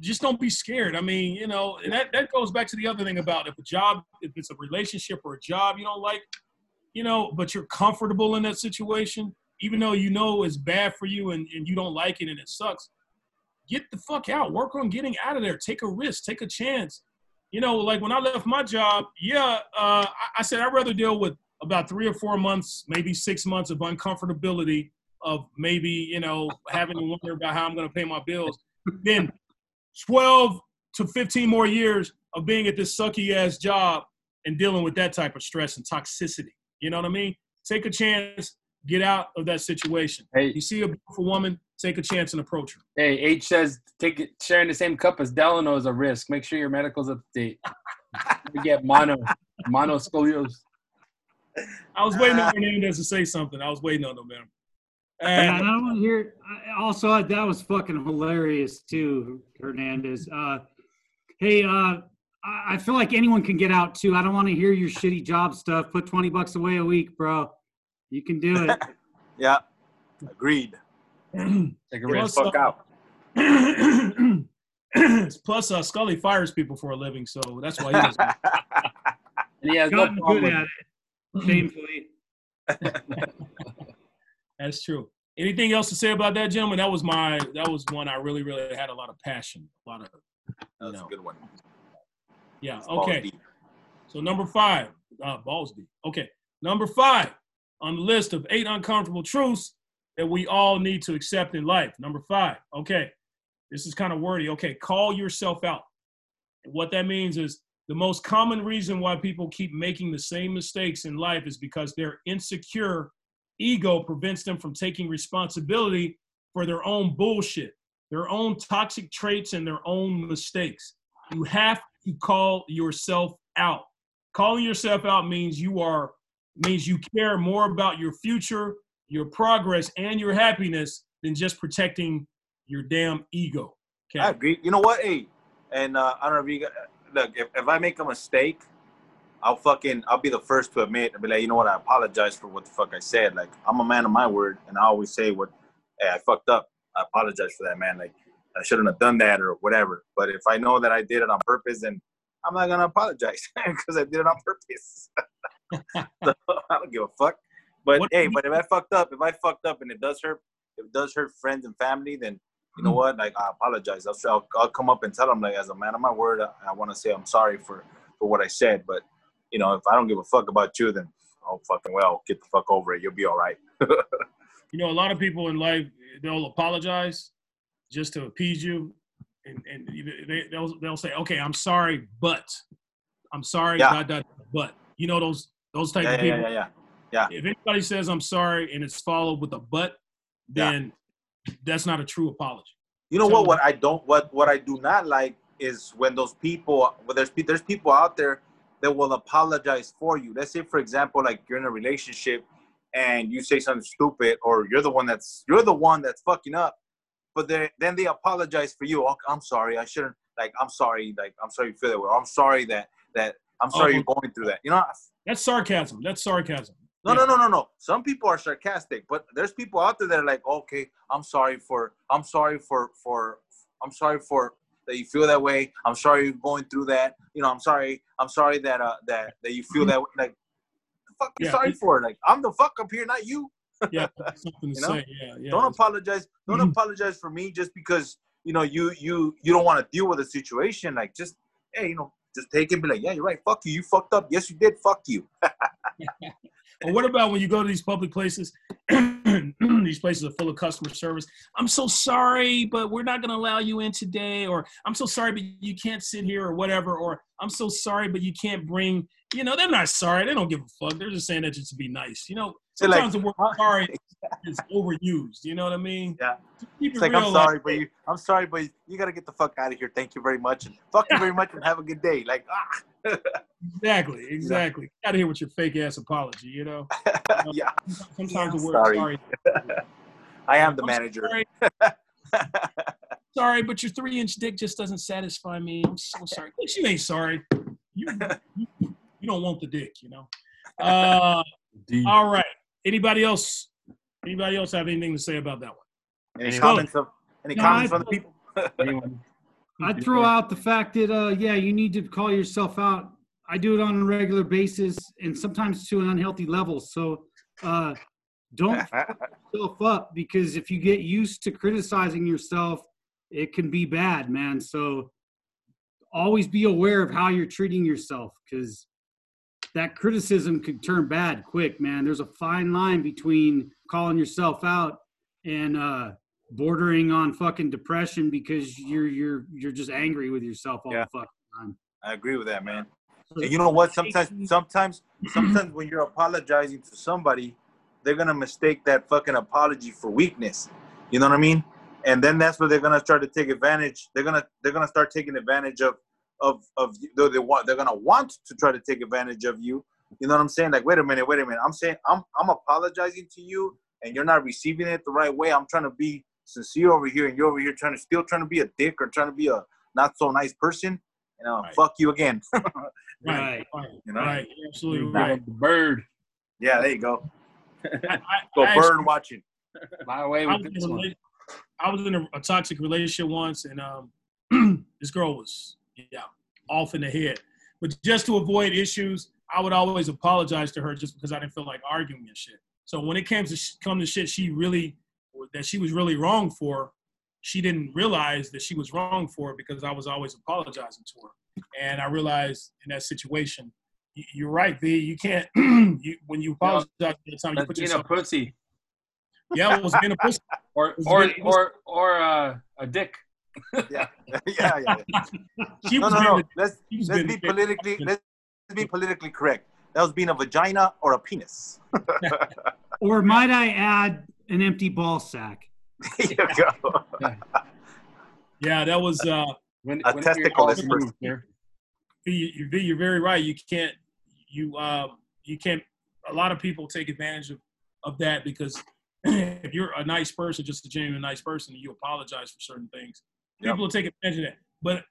Just don't be scared. I mean, you know, and that, that goes back to the other thing about if a job, if it's a relationship or a job you don't like, you know, but you're comfortable in that situation, even though you know it's bad for you and, and you don't like it and it sucks, get the fuck out. Work on getting out of there. Take a risk. Take a chance you know, like when I left my job, yeah, uh, I, I said I'd rather deal with about three or four months, maybe six months of uncomfortability of maybe, you know, having to wonder about how I'm going to pay my bills than 12 to 15 more years of being at this sucky ass job and dealing with that type of stress and toxicity. You know what I mean? Take a chance, get out of that situation. Hey, You see a beautiful woman, take a chance and approach her. hey, H says take it, sharing the same cup as Delano is a risk. Make sure your medical's up to date. You get mono, mono scoliosis. I was waiting on Hernandez to say something. I was waiting on him, man. Yeah, Uh, and I don't want to hear. I- Also, that was fucking hilarious too, Hernandez. Uh, hey, uh, I I feel like anyone can get out too. I don't want to hear your shitty job stuff. Put twenty bucks away a week, bro. You can do it. yeah. Agreed. Take a Get the risk. fuck out. Plus, uh, Scully fires people for a living, so that's why he does. And he has Gotten problem. good at it. Shamefully. That's true. Anything else to say about that, gentlemen? That was my. That was one I really, really had a lot of passion. A lot of. That's No. a good one. Yeah. It's Okay. So number five, uh, balls deep. Okay, number five on the list of eight uncomfortable truths that we all need to accept in life. Number five. Okay, this is kind of wordy. Okay, call yourself out. What that means is the most common reason why people keep making the same mistakes in life is because they're insecure ego prevents them from taking responsibility for their own bullshit, their own toxic traits, and their own mistakes. You have to call yourself out. Calling yourself out means you are means you care more about your future, your progress, and your happiness than just protecting your damn ego. Okay. I agree. You know what? Hey, and uh, I don't know if you look. If, if I make a mistake, I'll fucking I'll be the first to admit and be like, you know what? I apologize for what the fuck I said. Like I'm a man of my word, and I always say what, hey, I fucked up. I apologize for that, man. Like I shouldn't have done that or whatever. But if I know that I did it on purpose, then I'm not gonna apologize because I did it on purpose. so, I don't give a fuck. But What- hey, but if I fucked up, if I fucked up and it does hurt, if it does hurt friends and family, then you know hmm. what? Like I apologize. I'll, I'll I'll come up and tell them like as a man of my word, I, I want to say I'm sorry for for what I said. But you know, if I don't give a fuck about you, then oh fucking well, get the fuck over it. You'll be all right. you know, a lot of people in life they'll apologize just to appease you, and and they they'll they'll say, okay, I'm sorry, but I'm sorry, Yeah. dot, dot, but you know those those type Yeah, of people. yeah, people. yeah, yeah. If anybody says I'm sorry and it's followed with a but, Yeah. then that's not a true apology. You know So- what? What I don't, what what I do not like is when those people, well, there's there's people out there that will apologize for you. Let's say, for example, like you're in a relationship and you say something stupid, or you're the one that's you're the one that's fucking up, but they then they apologize for you. Oh, I'm sorry, I shouldn't. Like, I'm sorry. Like, I'm sorry you feel that way. I'm sorry that that I'm sorry Oh. you're uh-huh. going through that. You know, That's sarcasm. That's sarcasm. no, Yeah. no, no, no, no. Some people are sarcastic, but there's people out there that are like, okay, I'm sorry for, I'm sorry for, for, I'm sorry for that you feel that way. I'm sorry you're going through that. You know, I'm sorry, I'm sorry that uh that that you feel that way. Like, the fuck you Yeah. sorry for? Like, I'm the fuck up here, not you. Yeah, something to You know? say. Yeah, yeah. Don't apologize. Don't Mhm. apologize for me just because you know you you you don't want to deal with a situation. Like, just hey, you know, just take it. And be like, yeah, you're right. Fuck you. You fucked up. Yes, you did. Fuck you. Or what about when you go to these public places? These places are full of customer service. I'm so sorry, but we're not going to allow you in today. Or I'm so sorry, but you can't sit here, or whatever. Or I'm so sorry, but you can't bring. You know, they're not sorry. They don't give a fuck. They're just saying that just to be nice. You know, They're like, sometimes the word sorry is overused. You know what I mean? Yeah. Keep It's it like real. I'm sorry, but you, I'm sorry, but you gotta get the fuck out of here. Thank you very much, and fuck you very much, and have a good day. Like, ah, Exactly, exactly. Out of here with your fake ass apology. You know, yeah, sometimes the word Sorry. sorry. I am the I'm manager. Sorry. sorry, but your three inch dick just doesn't satisfy me. I'm so sorry. Bitch, You ain't sorry. You, you, you don't want the dick, you know. Uh, all right. Anybody else? Anybody else have anything to say about that one? Any Anyone? comments? Of, any No, comments I- from the people? Anyone? I'd throw out the fact that uh yeah, you need to call yourself out. I do it on a regular basis and sometimes to an unhealthy level. So uh don't yourself up because if you get used to criticizing yourself, it can be bad, man. So always be aware of how you're treating yourself because that criticism could turn bad quick, man. There's a fine line between calling yourself out and uh bordering on fucking depression because you're you're you're just angry with yourself all Yeah. the fucking time. I agree with that, man. And you know what? Sometimes, sometimes, sometimes when you're apologizing to somebody, they're gonna mistake that fucking apology for weakness. You know what I mean? And then that's where they're gonna start to take advantage. They're gonna they're gonna start taking advantage of of of you. Though they want they're gonna want to try to take advantage of you. You know what I'm saying? Like, wait a minute, wait a minute. I'm saying I'm I'm apologizing to you, and you're not receiving it the right way. I'm trying to be sincere over here, and you're over here trying to still trying to be a dick or trying to be a not so nice person. You know, Right. fuck you again. Right, right, You know? right. You're absolutely right. up the bird. Yeah, there you go. I, I, Go I bird watching. Fly away I with was, this one. rela- I was in a, a toxic relationship once, and um, this girl was yeah off in the head. But just to avoid issues, I would always apologize to her just because I didn't feel like arguing and shit. So when it came to sh- come to shit, she really that she was really wrong for. She didn't realize that she was wrong for it because I was always apologizing to her. And I realized in that situation, you're right, V. You can't you, when you apologize at the time you That's put being a pussy. Yeah, it was being a pussy. Or It's or being- or or uh, a dick. Yeah, yeah, yeah. She No, was no, no. a- Let's let's be a dick. politically let's be politically correct. That was being a vagina or a penis. or might I add an empty ball sack? There you go. Yeah, that was uh When, A whenever you're testicle all is moved here. V, You, you're very right. You can't, you, uh, you can't. A lot of people take advantage of, of that because if you're a nice person, just a genuine nice person, you apologize for certain things, Yep. people will take advantage of that. But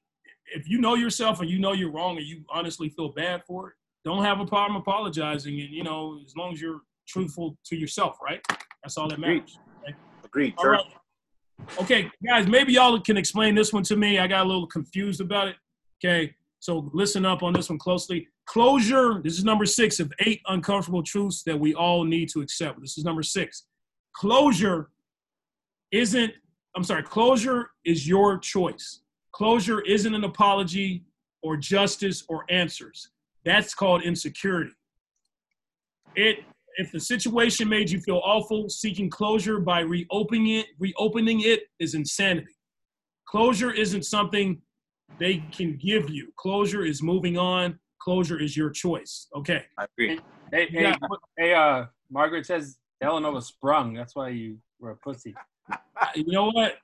if you know yourself and you know you're wrong and you honestly feel bad for it, don't have a problem apologizing. And you know, as long as you're truthful to yourself, right? That's all that Agreed. matters. Agreed, All right. Okay, guys, maybe y'all can explain this one to me. I got a little confused about it. Okay, so listen up on this one closely. Closure, this is number six of eight uncomfortable truths that we all need to accept. This is number six. Closure isn't, I'm sorry, closure is your choice. Closure isn't an apology or justice or answers. That's called insecurity. It if the situation made you feel awful, seeking closure by reopening it, reopening it is insanity. Closure isn't something they can give you. Closure is moving on. Closure is your choice. Okay. I agree. Hey, hey, Yeah. hey, uh, Margaret says Delano was sprung. That's why you were a pussy. You know what?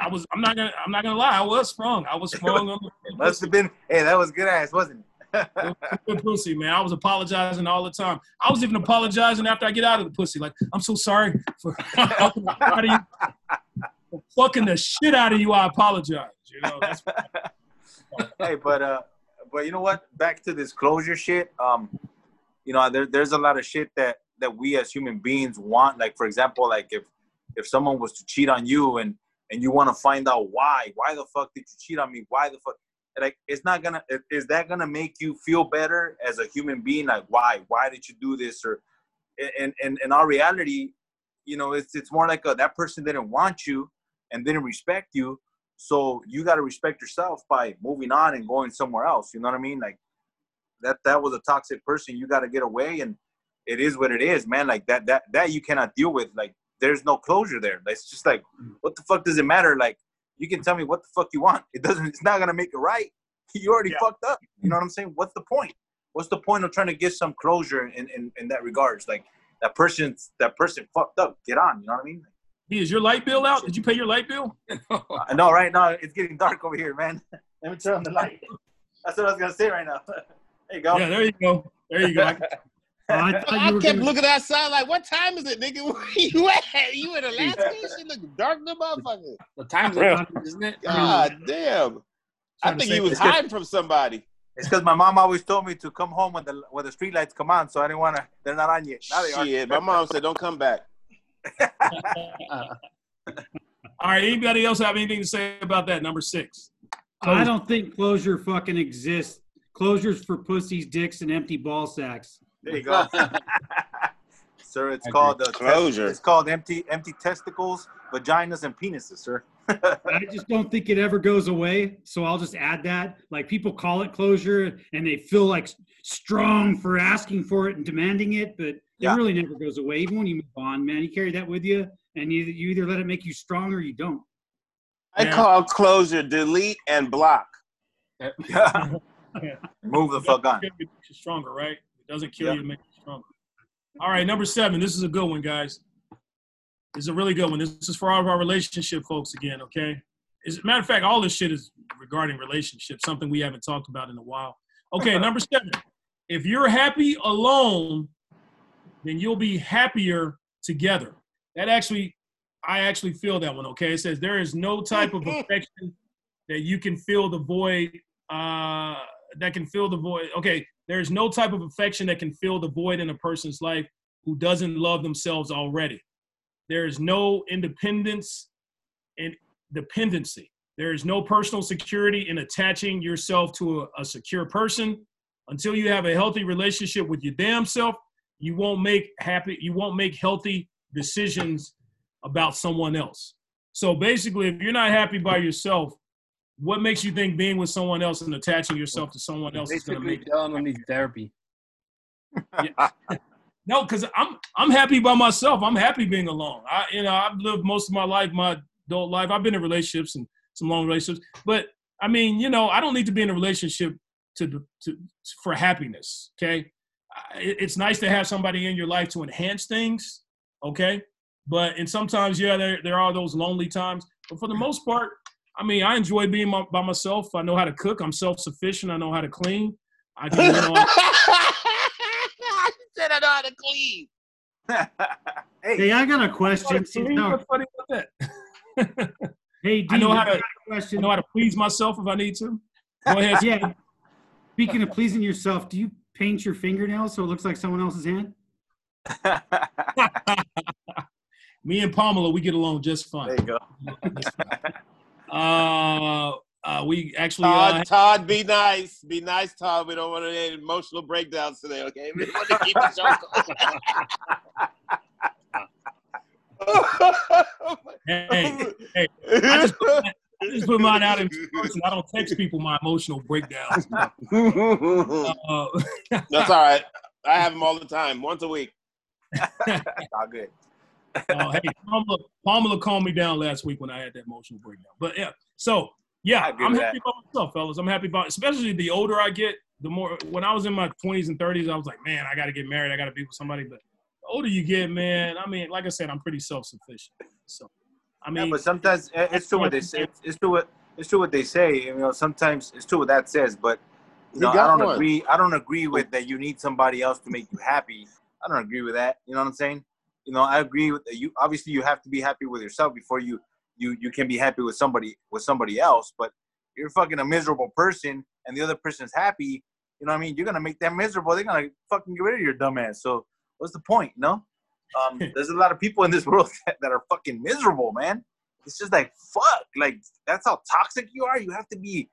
I was. I'm not gonna. I'm not gonna lie. I was sprung. I was sprung on It must have been. Hey, that was good ass, wasn't it? the pussy, man. I was apologizing all the time. I was even apologizing after I get out of the pussy. Like, I'm so sorry for for fucking the shit out of you. I apologize. You know, hey, but uh, but you know what? Back to this closure shit. Um, you know, there, there's a lot of shit that that we as human beings want. Like, for example, like if if someone was to cheat on you and and you want to find out why, why the fuck did you cheat on me? Why the fuck? Like, it's not gonna. Is that gonna make you feel better as a human being? Like, why? Why did you do this? Or, and and in our reality, you know, it's it's more like a, that person didn't want you and didn't respect you so you got to respect yourself by moving on and going somewhere else you know what i mean like that that was a toxic person you got to get away and it is what it is man like that that that you cannot deal with like there's no closure there it's just like mm. what the fuck does it matter like you can tell me what the fuck you want it doesn't it's not gonna make it right you already Yeah. fucked up you know what i'm saying what's the point what's the point of trying to get some closure in in, in that regards like that person that person fucked up get on you know what i mean Hey, is your light bill out? Did you pay your light bill? I know right now it's getting dark over here, man. Let me turn on the light. That's what I was gonna say right now. There you go. Yeah, there you go. There you go. I- Oh, I I kept gonna- looking outside like, what time is it, nigga? Where you at? You in Alaska? Shit look dark, the motherfucker. The times are isn't it? God damn. I think say he was it's good. hiding from somebody. It's because my mom always told me to come home when the when the street lights come on, so I didn't want to. They're not on yet. Now they are. Shit, my mom said, don't come back. All right. Anybody else have anything to say about that? Number six. I don't think closure fucking exists. Closures for pussies, dicks, and empty ball sacks. There you go, sir. It's I called uh, Closure. It's called empty empty testicles, vaginas, and penises, sir. I just don't think it ever goes away. So I'll just add that. Like people call it closure and they feel like strong for asking for it and demanding it, but Yeah. it really never goes away. Even when you move on, man, you carry that with you and you, you either let it make you strong or you don't. I Yeah. call closure delete and block. yeah Move the fuck on. It makes stronger, right? It doesn't kill you, it makes you stronger. All right, number seven. This is a good one, guys. This is a really good one. This is for all of our relationship folks again, okay? As a matter of fact, all this shit is regarding relationships, something we haven't talked about in a while. Okay, number seven. If you're happy alone, then you'll be happier together. That actually, I actually feel that one, okay? It says there is no type of affection that you can fill the void, uh, that can fill the void. Okay, there's no type of affection that can fill the void in a person's life who doesn't love themselves already. There is no independence and dependency. There is no personal security in attaching yourself to a, a secure person. Until you have a healthy relationship with your damn self, you won't make happy, you won't make healthy decisions about someone else. So basically, if you're not happy by yourself, what makes you think being with someone else and attaching yourself to someone else is going to make it? Delano needs therapy. No, because I'm I'm happy by myself. I'm happy being alone. I you know I've lived most of my life, my adult life. I've been in relationships and some long relationships, but I mean, you know, I don't need to be in a relationship to to for happiness. Okay, it's nice to have somebody in your life to enhance things, okay? But and sometimes, yeah, there there are those lonely times. But for the most part, I mean, I enjoy being my, by myself. I know how to cook. I'm self sufficient. I know how to clean. I can, you know, I said I know how to clean. hey, Hey, I got a question. to See, clean. no, What's funny about that? hey, D, I know how to- a I question. know how to please myself if I need to. Go ahead. Yeah. Speaking of pleasing yourself, do you paint your fingernails so it looks like someone else's hand? Me and Pamela, we get along just fine. there you go. Uh, uh, we actually uh, Todd, Todd, be nice. Be nice, Todd. We don't want any emotional breakdowns today, okay? We want to keep the show hey, going. hey, I just, put mine- I just put mine out in person. I don't text people my emotional breakdowns. Uh, That's all right. I have them all the time, once a week. All good. Uh, hey, Pamela, Pamela calmed me down last week when I had that emotional breakdown. But yeah, so yeah, I agree I'm with happy about myself, fellas. I'm happy about, especially the older I get, the more. When I was in my 20s and 30s, I was like, man, I got to get married. I got to be with somebody. But the older you get, man, I mean, like I said, I'm pretty self-sufficient. So, I Yeah, mean, but sometimes eh, it's true what they say. It's, it's true what it's true what they say. You know, sometimes it's true what that says. But you know, I don't one. agree. I don't agree with that. You need somebody else to make you happy. I don't agree with that. You know what I'm saying? You know, I agree with you. Obviously, you have to be happy with yourself before you you you can be happy with somebody with somebody else. But you're fucking a miserable person, and the other person's happy. You know what I mean? You're gonna make them miserable. They're gonna fucking get rid of your dumb ass. So what's the point? You know? Um, there's a lot of people in this world that, that are fucking miserable, man. It's just like fuck. Like that's how toxic you are. You have to be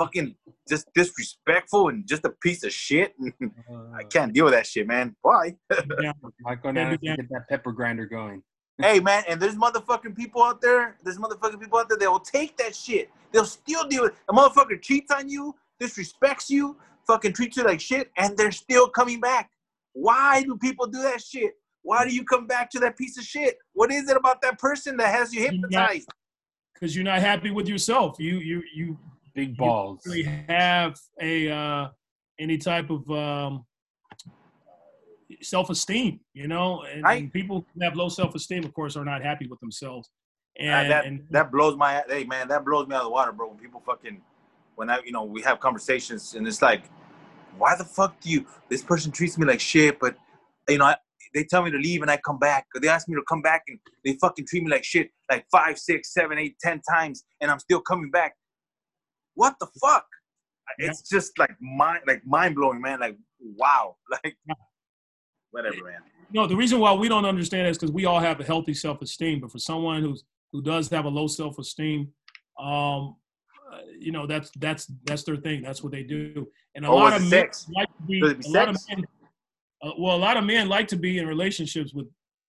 fucking just disrespectful and just a piece of shit. I uh, can't deal with that shit, man. Why? yeah, Like Can't going down get that pepper grinder going. hey, man, and there's motherfucking people out there. There's motherfucking people out there that will take that shit. They'll still deal with a motherfucker cheats on you, disrespects you, fucking treats you like shit, and they're still coming back. Why do people do that shit? Why do you come back to that piece of shit? What is it about that person that has you hypnotized? because you're not happy with yourself. You you you Big balls. really have a uh, any type of um, self-esteem, you know, and, Right. and people who have low self-esteem, of course, are not happy with themselves. Uh, And, that and that blows my hey man that blows me out of the water, bro. When people fucking when I you know we have conversations and it's like, why the fuck do you? This person treats me like shit, but you know I, they tell me to leave and I come back. Or they ask me to come back and they fucking treat me like shit like five, six, seven, eight, ten times, and I'm still coming back. What the fuck? It's just like mind like mind blowing, man. Like wow, like whatever, man. no, the reason why we don't understand is because we all have a healthy self-esteem, but for someone who's who does have a low self-esteem, um, uh, you know, that's that's that's their thing. That's what they do. And a Or lot of men sex? like to be, be a lot of men, uh, well, a lot of men like to be in relationships with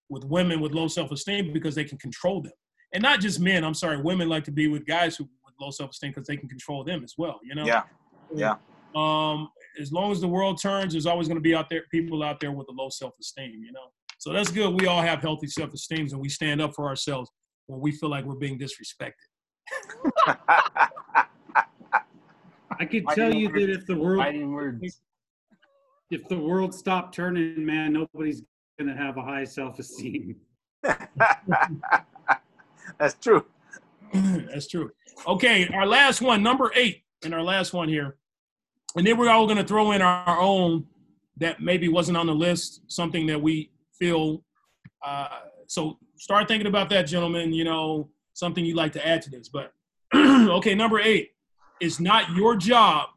with women with low self-esteem because they can control them, and not just men. I'm sorry, women like to be with guys who with low self-esteem because they can control them as well. You know. Yeah, yeah. Um, as long as the world turns, there's always going to be out there people out there with a low self-esteem. You know. So that's good. We all have healthy self-esteems, and we stand up for ourselves when we feel like we're being disrespected. I could Fighting tell you words. that if the world words. if the world stopped turning, man, nobody's gonna have a high self-esteem. That's true. That's true. Okay, our last one, number eight, and our last one here. And then we're all going to throw in our own that maybe wasn't on the list, something that we feel. Uh, so start thinking about that, gentlemen. You know, something you'd like to add to this. But okay, number eight is not your job.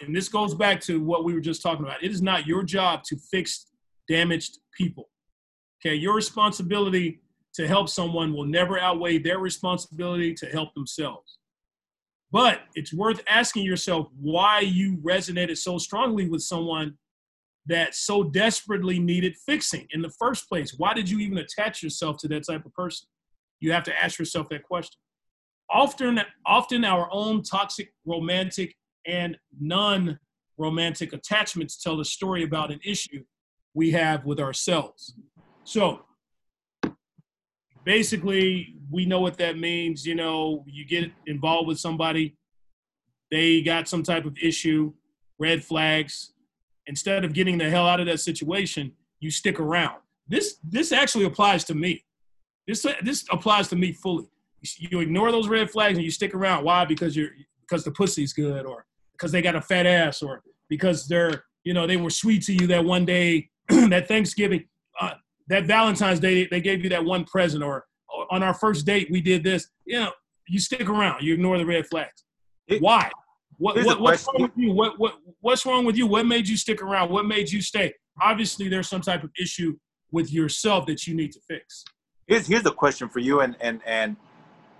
And this goes back to what we were just talking about. It is not your job to fix damaged people. Okay, your responsibility to help someone will never outweigh their responsibility to help themselves. But it's worth asking yourself why you resonated so strongly with someone that so desperately needed fixing in the first place. Why did you even attach yourself to that type of person? You have to ask yourself that question. Often, often our own toxic, romantic, and non-romantic attachments tell a story about an issue we have with ourselves. So, basically we know what that means you know you get involved with somebody they got some type of issue red flags instead of getting the hell out of that situation, you stick around. This this actually applies to me. This this applies to me fully. You ignore those red flags and you stick around. Why? Because you're because the pussy's good, or because they got a fat ass, or because they're you know they were sweet to you that one day, that Thanksgiving, that Valentine's Day, they gave you that one present, or, on our first date we did this. You know, you stick around. You ignore the red flags. Why? What, what what's question. wrong with you? What what what's wrong with you? What made you stick around? What made you stay? Obviously, there's some type of issue with yourself that you need to fix. here's here's the question for you and and and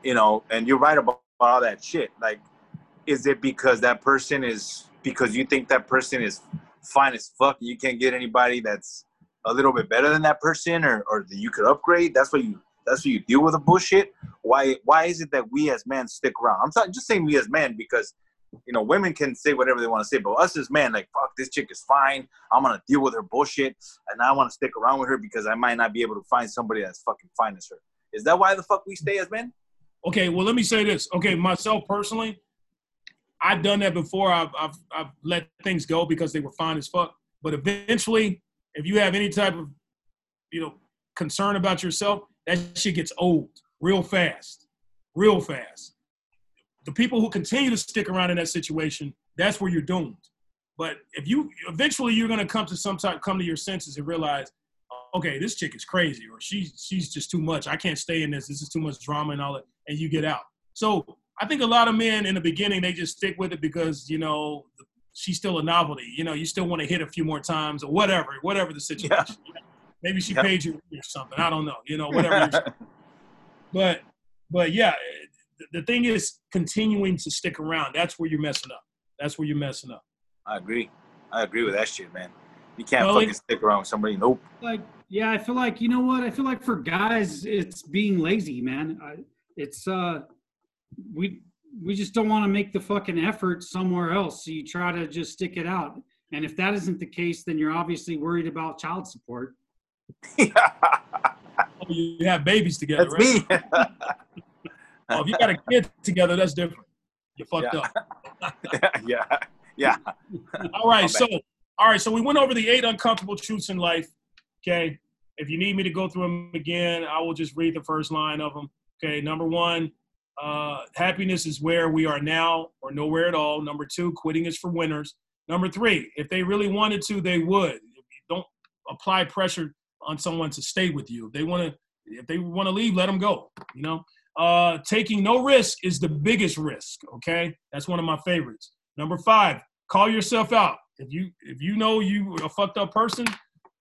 you know and you're right about all that shit like is it because that person is because you think that person is fine as fuck and you can't get anybody that's a little bit better than that person or or that you could upgrade that's what you that's what you deal with the bullshit why why is it that we as men stick around i'm not just saying we as men because you know women can say whatever they want to say but us as men like fuck this chick is fine i'm gonna deal with her bullshit and I want to stick around with her because I might not be able to find somebody that's fucking fine as her. Is that why the fuck we stay as men? Okay, well, let me say this. Okay, myself personally, I've done that before. I've, I've, I've let things go because they were fine as fuck. But eventually, if you have any type of, you know, concern about yourself, that shit gets old real fast, real fast. The people who continue to stick around in that situation, that's where you're doomed. But if you eventually you're gonna come to some type, come to your senses and realize, okay, this chick is crazy, or she's she's just too much. I can't stay in this. This is too much drama and all that, and you get out. So I think a lot of men in the beginning they just stick with it because you know she's still a novelty. You know, you still want to hit a few more times or whatever, whatever the situation. Maybe she Yeah. paid you or something. I don't know. You know, whatever. but but yeah, the- the thing is continuing to stick around. That's where you're messing up. That's where you're messing up. I agree. I agree with that shit, man. You can't Well, fucking it- stick around with somebody. Nope. like yeah i feel like you know what i feel like for guys it's being lazy man I, it's uh we we just don't want to make the fucking effort somewhere else so you try to just stick it out and if that isn't the case then you're obviously worried about child support Oh, you have babies together, That's right? me. Oh, if you got a kid together, that's different. You fucked Yeah. up. yeah. Yeah. All right, My so all right, so we went over the eight uncomfortable truths in life. Okay, if you need me to go through them again, I will just read the first line of them. Okay, number one, uh, happiness is where we are now or nowhere at all. Number two, quitting is for winners. Number three, if they really wanted to, they would. Don't apply pressure on someone to stay with you. If they want to, if they want to leave, let them go. You know, uh, taking no risk is the biggest risk. Okay, that's one of my favorites. Number five, call yourself out. If you if you know you a fucked up person,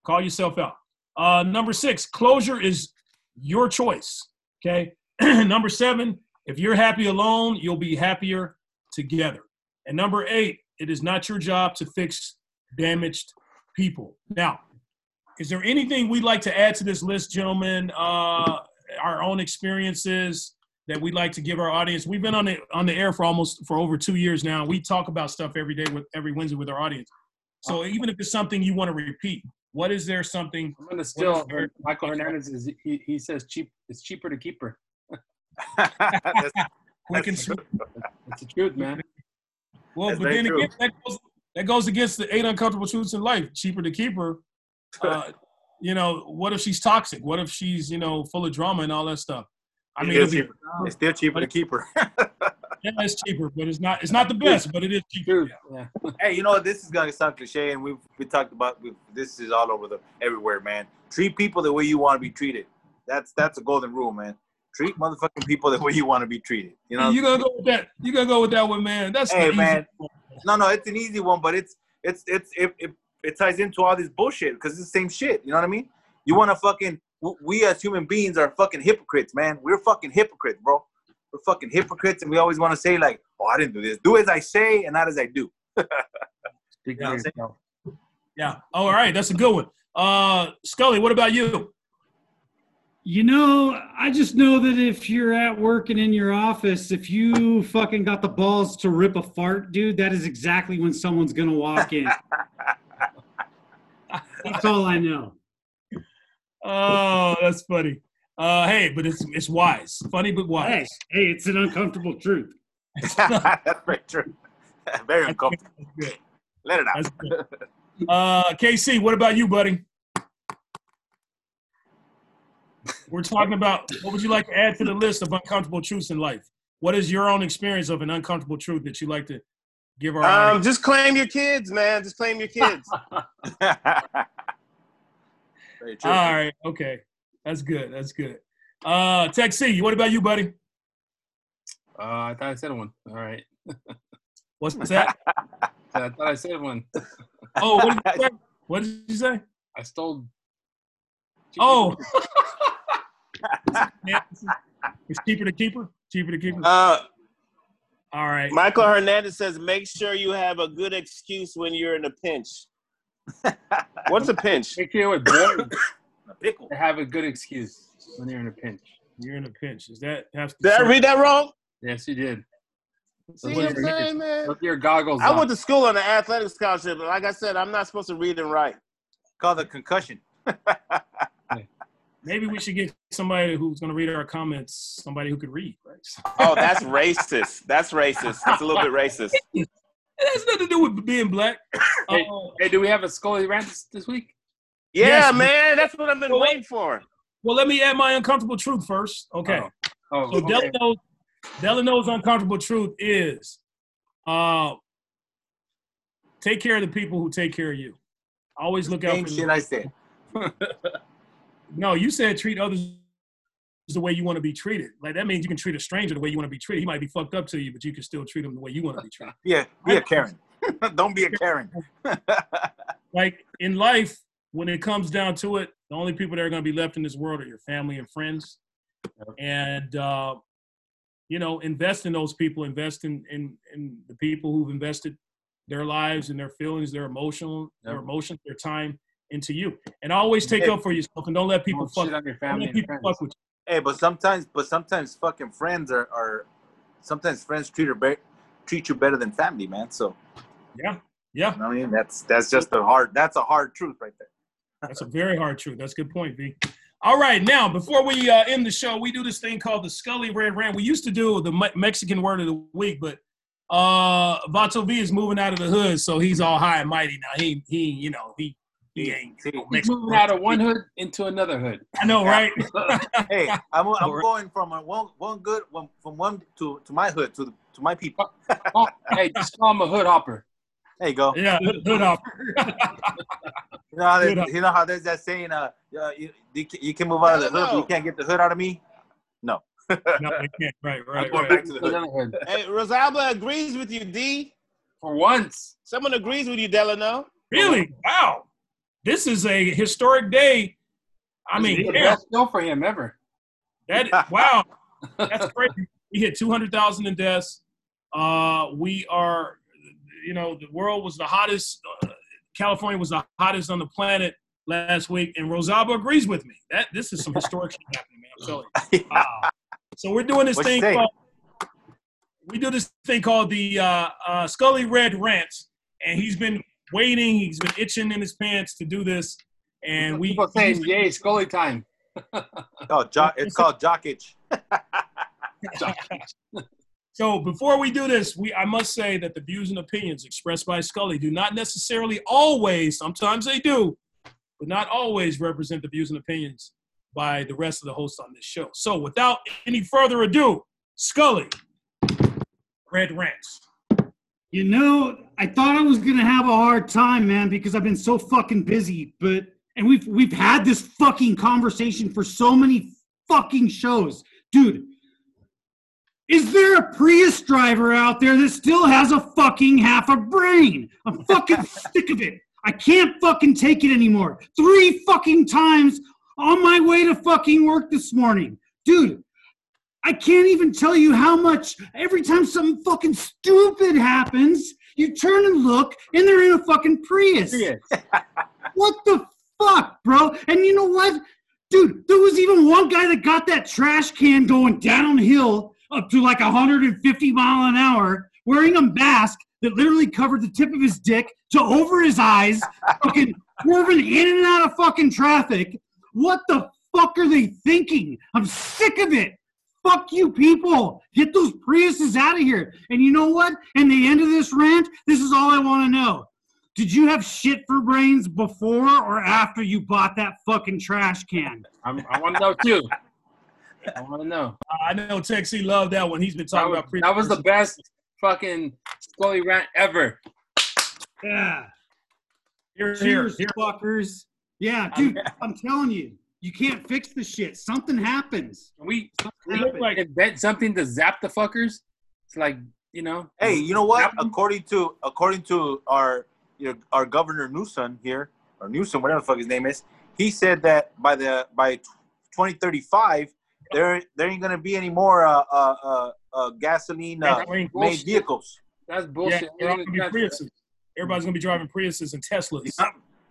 call yourself out. Uh, number six, closure is your choice. Okay. number seven, if you're happy alone, you'll be happier together. And number eight, it is not your job to fix damaged people. Now, is there anything we'd like to add to this list, gentlemen? Uh, our own experiences that we'd like to give our audience. We've been on the on the air for almost for over two years now. We talk about stuff every day with every Wednesday with our audience. So even if it's something you want to repeat, what is there something? I'm gonna steal What is your- Michael Hernandez. Is he, he says cheap? It's cheaper to keep her. That's- Quick and that's sweet. That's the truth, man. Well, That's but then true. again, that goes, that goes against the eight uncomfortable truths in life. Cheaper to keep her. Uh, you know, what if she's toxic? What if she's you know full of drama and all that stuff? I mean, It's it'll be, cheaper. It's still cheaper to keep her. yeah, it's cheaper, but it's not it's not the best, but it is cheaper. Yeah. hey, you know what? This is gonna sound cliche, and we've we talked about we this is all over the everywhere, man. Treat people the way you want to be treated. That's that's a golden rule, man. Treat motherfucking people the way you want to be treated. You know. You gonna go with that? You gonna go with that one, man? That's Hey, man. one. No, no, it's an easy one, but it's it's it's it it, it ties into all this bullshit because it's the same shit. You know what I mean? You want to fucking we as human beings are fucking hypocrites, man. We're fucking hypocrites, bro. We're fucking hypocrites, and we always want to say like, "Oh, I didn't do this. Do as I say, and not as I do." Speak Yeah, for I'm saying- yourself. Yeah. All right, that's a good one. Uh, Scully, what about you? You know, I just know that if you're at work and in your office, if you fucking got the balls to rip a fart, dude, that is exactly when someone's gonna walk in. That's all I know. Oh, that's funny. Uh, hey, but it's it's wise, funny but wise. hey, it's an uncomfortable truth. That's very true. Very uncomfortable. Let it out. Uh, KC, what about you, buddy? We're talking about what would you like to add to the list of uncomfortable truths in life? What is your own experience of an uncomfortable truth that you like to give our Um, audience? just claim your kids, man. Just claim your kids. Very true. All right, okay, that's good. That's good. Uh, Tech C, what about you, buddy? Uh, I thought I said one. All right. What's that? I thought I said one. Oh, what did you say? What did you say? I stole. Oh, it's cheaper to keeper. Cheaper to keeper. Uh, All right. Michael Hernandez says, make sure you have a good excuse when you're in a pinch. What's a pinch? Make sure with boys A pickle. have a good excuse when you're in a pinch. You're in a pinch. Is that have to Did I read that wrong? Yes, you did. See what I'm saying, man? Put your goggles I on. went to school on an athletic scholarship, but like I said, I'm not supposed to read and write. Called a concussion. Maybe we should get somebody who's going to read our comments. Somebody who could read, right? Oh, that's racist. That's racist. That's a little bit racist. it has nothing to do with being black. Hey, Uh, hey, do we have a Scully rant this, this week? Yeah, Yes. man, that's what I've been Well, waiting for. well, let me add my uncomfortable truth first. Okay. Oh, So okay. Delano's, Delano's uncomfortable truth is uh, take care of the people who take care of you. Always look out Same for shit I said. No, you said treat others the way you want to be treated. Like that means you can treat a stranger the way you want to be treated. He might be fucked up to you, but you can still treat him the way you want to be treated. Yeah, be a Karen. Don't be a Karen. like in life, when it comes down to it, the only people that are going to be left in this world are your family and friends. And uh, you know, invest in those people. Invest in in, in the people who've invested their lives and their feelings, their emotional, their emotions, their time into you. And always take Yeah. up for yourself and don't let people Don't fuck. shit on your Don't family let and people fuck with you. Hey, but sometimes, but sometimes fucking friends are, are sometimes friends treat her be- treat you better than family, man. So. Yeah, yeah. you know I mean, that's that's just a hard that's a hard truth right there. That's a very hard truth. That's a good point, V. All right, now before we uh, end the show, we do this thing called the Scully Red Rant. We used to do the Me- Mexican word of the week, but uh, Vato V is moving out of the hood, so he's all high and mighty now. He he, you know, he he ain't. See, no He's moving out of one hood into another hood. I know, right? hey, I'm, I'm going from a one one good one from one to to my hood to to my people. Oh, hey, just call him a hood hopper. There you go. yeah, hood, hood off. You know how they, you know how there's that saying, uh, uh, you, you can- you can move out of the hood, but you can't get the hood out of me. no, no, I can't. Right, right, I'm going right. back to the hood. Hood. Hey, Rosalba agrees with you, D. For once. Someone agrees with you, Delano. Really? Wow. This is a historic day. I This mean, the damn, best show for him ever. That wow, that's crazy. We hit two hundred thousand in deaths. Uh, we are, you know, the world was the hottest. Uh, California was the hottest on the planet last week, and Rosalba agrees with me. That this is some historic shit happening, man. I'm telling you. Wow. So we're doing this What'd thing called. We do this thing called the uh, uh, Scully Red Rants, and he's been waiting. He's been itching in his pants to do this, and we. People saying, "Yay, Scully time." Oh, jo- it's called jock itch. So before we do this, we I must say that the views and opinions expressed by Scully do not necessarily always, sometimes they do, but not always represent the views and opinions by the rest of the hosts on this show. So without any further ado, Scully, Red Rants. You know, I thought I was gonna have a hard time, man, because I've been so fucking busy. But and we've we've had this fucking conversation for so many fucking shows, dude. Is there a Prius driver out there that still has a fucking half a brain? I'm fucking sick of it. I can't fucking take it anymore. Three fucking times on my way to fucking work this morning, dude. I can't even tell you how much every time something fucking stupid happens, you turn and look and they're in a fucking Prius. What the fuck, bro? And you know what? Dude, there was even one guy that got that trash can going downhill up to like 150 mile an hour wearing a mask that literally covered the tip of his dick to over his eyes, fucking swerving in and out of fucking traffic. What the fuck are they thinking? I'm sick of it. Fuck you people. Get those Priuses out of here. And you know what? In the end of this rant, this is all I want to know. did you have shit for brains before or after you bought that fucking trash can? I'm, I want to know too. I want to know. Uh, I know Texie loved that one. He's been That talking was, about pre- that was the best fucking Scully rant ever. Yeah. Here, here, Cheers, here. fuckers. Yeah, dude, I'm telling you, you can't fix the shit. Something happens. We, It we looked like invent something to zap the fuckers? It's like you know. Hey, you know what? According to according to our you know, our governor Newsom here, or Newsom, whatever the fuck his name is, he said that by the by 2035, there there ain't gonna be any more uh uh uh, uh gasoline uh, made vehicles. That's bullshit. they're gonna be Priuses. Everybody's gonna be driving Priuses and Teslas.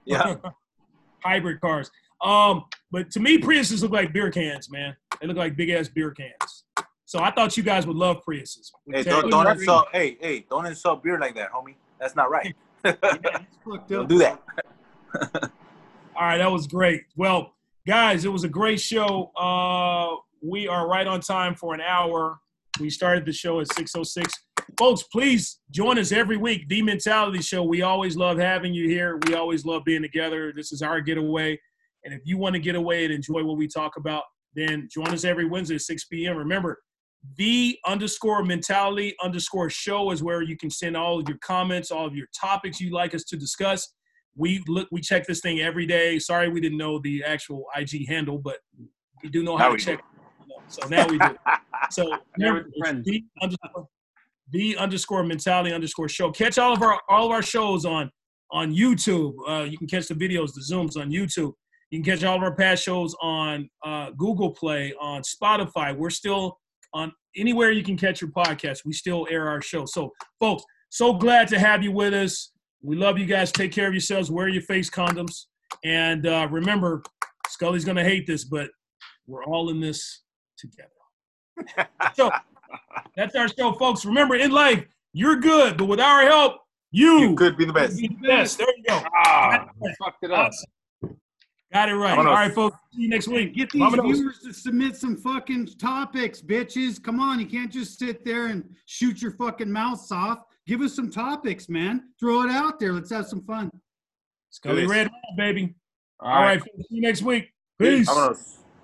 Yeah. Hybrid cars. Um, but to me, Priuses look like beer cans, man. They look like big ass beer cans. So I thought you guys would love Priuses. Hey, don't, don't insult. Hey, hey, don't insult beer like that, homie. That's not right. It's fucked Don't do that. All right, that was great. Well, guys, it was a great show. Uh, we are right on time for an hour. We started the show at 6.06. Folks, please join us every week. The Mentality Show. We always love having you here. We always love being together. This is our getaway. And if you want to get away and enjoy what we talk about, then join us every Wednesday at 6 p.m. Remember, the underscore mentality underscore show is where you can send all of your comments, all of your topics you'd like us to discuss. We look, we check this thing every day. Sorry, we didn't know the actual IG handle, but we do know how Now to check. So now we do. So remember, with your friends. it's the underscore, the underscore mentality underscore show. Catch all of our all of our shows on on YouTube. Uh, you can catch the videos, the zooms on YouTube. You can catch all of our past shows on uh, Google Play, on Spotify. We're still on anywhere you can catch your podcast. We still air our show. So, folks, so glad to have you with us. We love you guys. Take care of yourselves. Wear your face condoms. And uh, remember, Scully's going to hate this, but we're all in this together. so, that's our show, folks. Remember, in life, you're good, but with our help, you, You could be the best. be the best. There you go. Ah, fucked it up. Got it right. All right, folks. See you next week. Get these Vámonos. viewers to submit some fucking topics, bitches. Come on, you can't just sit there and shoot your fucking mouths off. Give us some topics, man. Throw it out there. Let's have some fun. Scully Yes. Red, baby. All All right. right, folks. See you next week. Peace. Vámonos.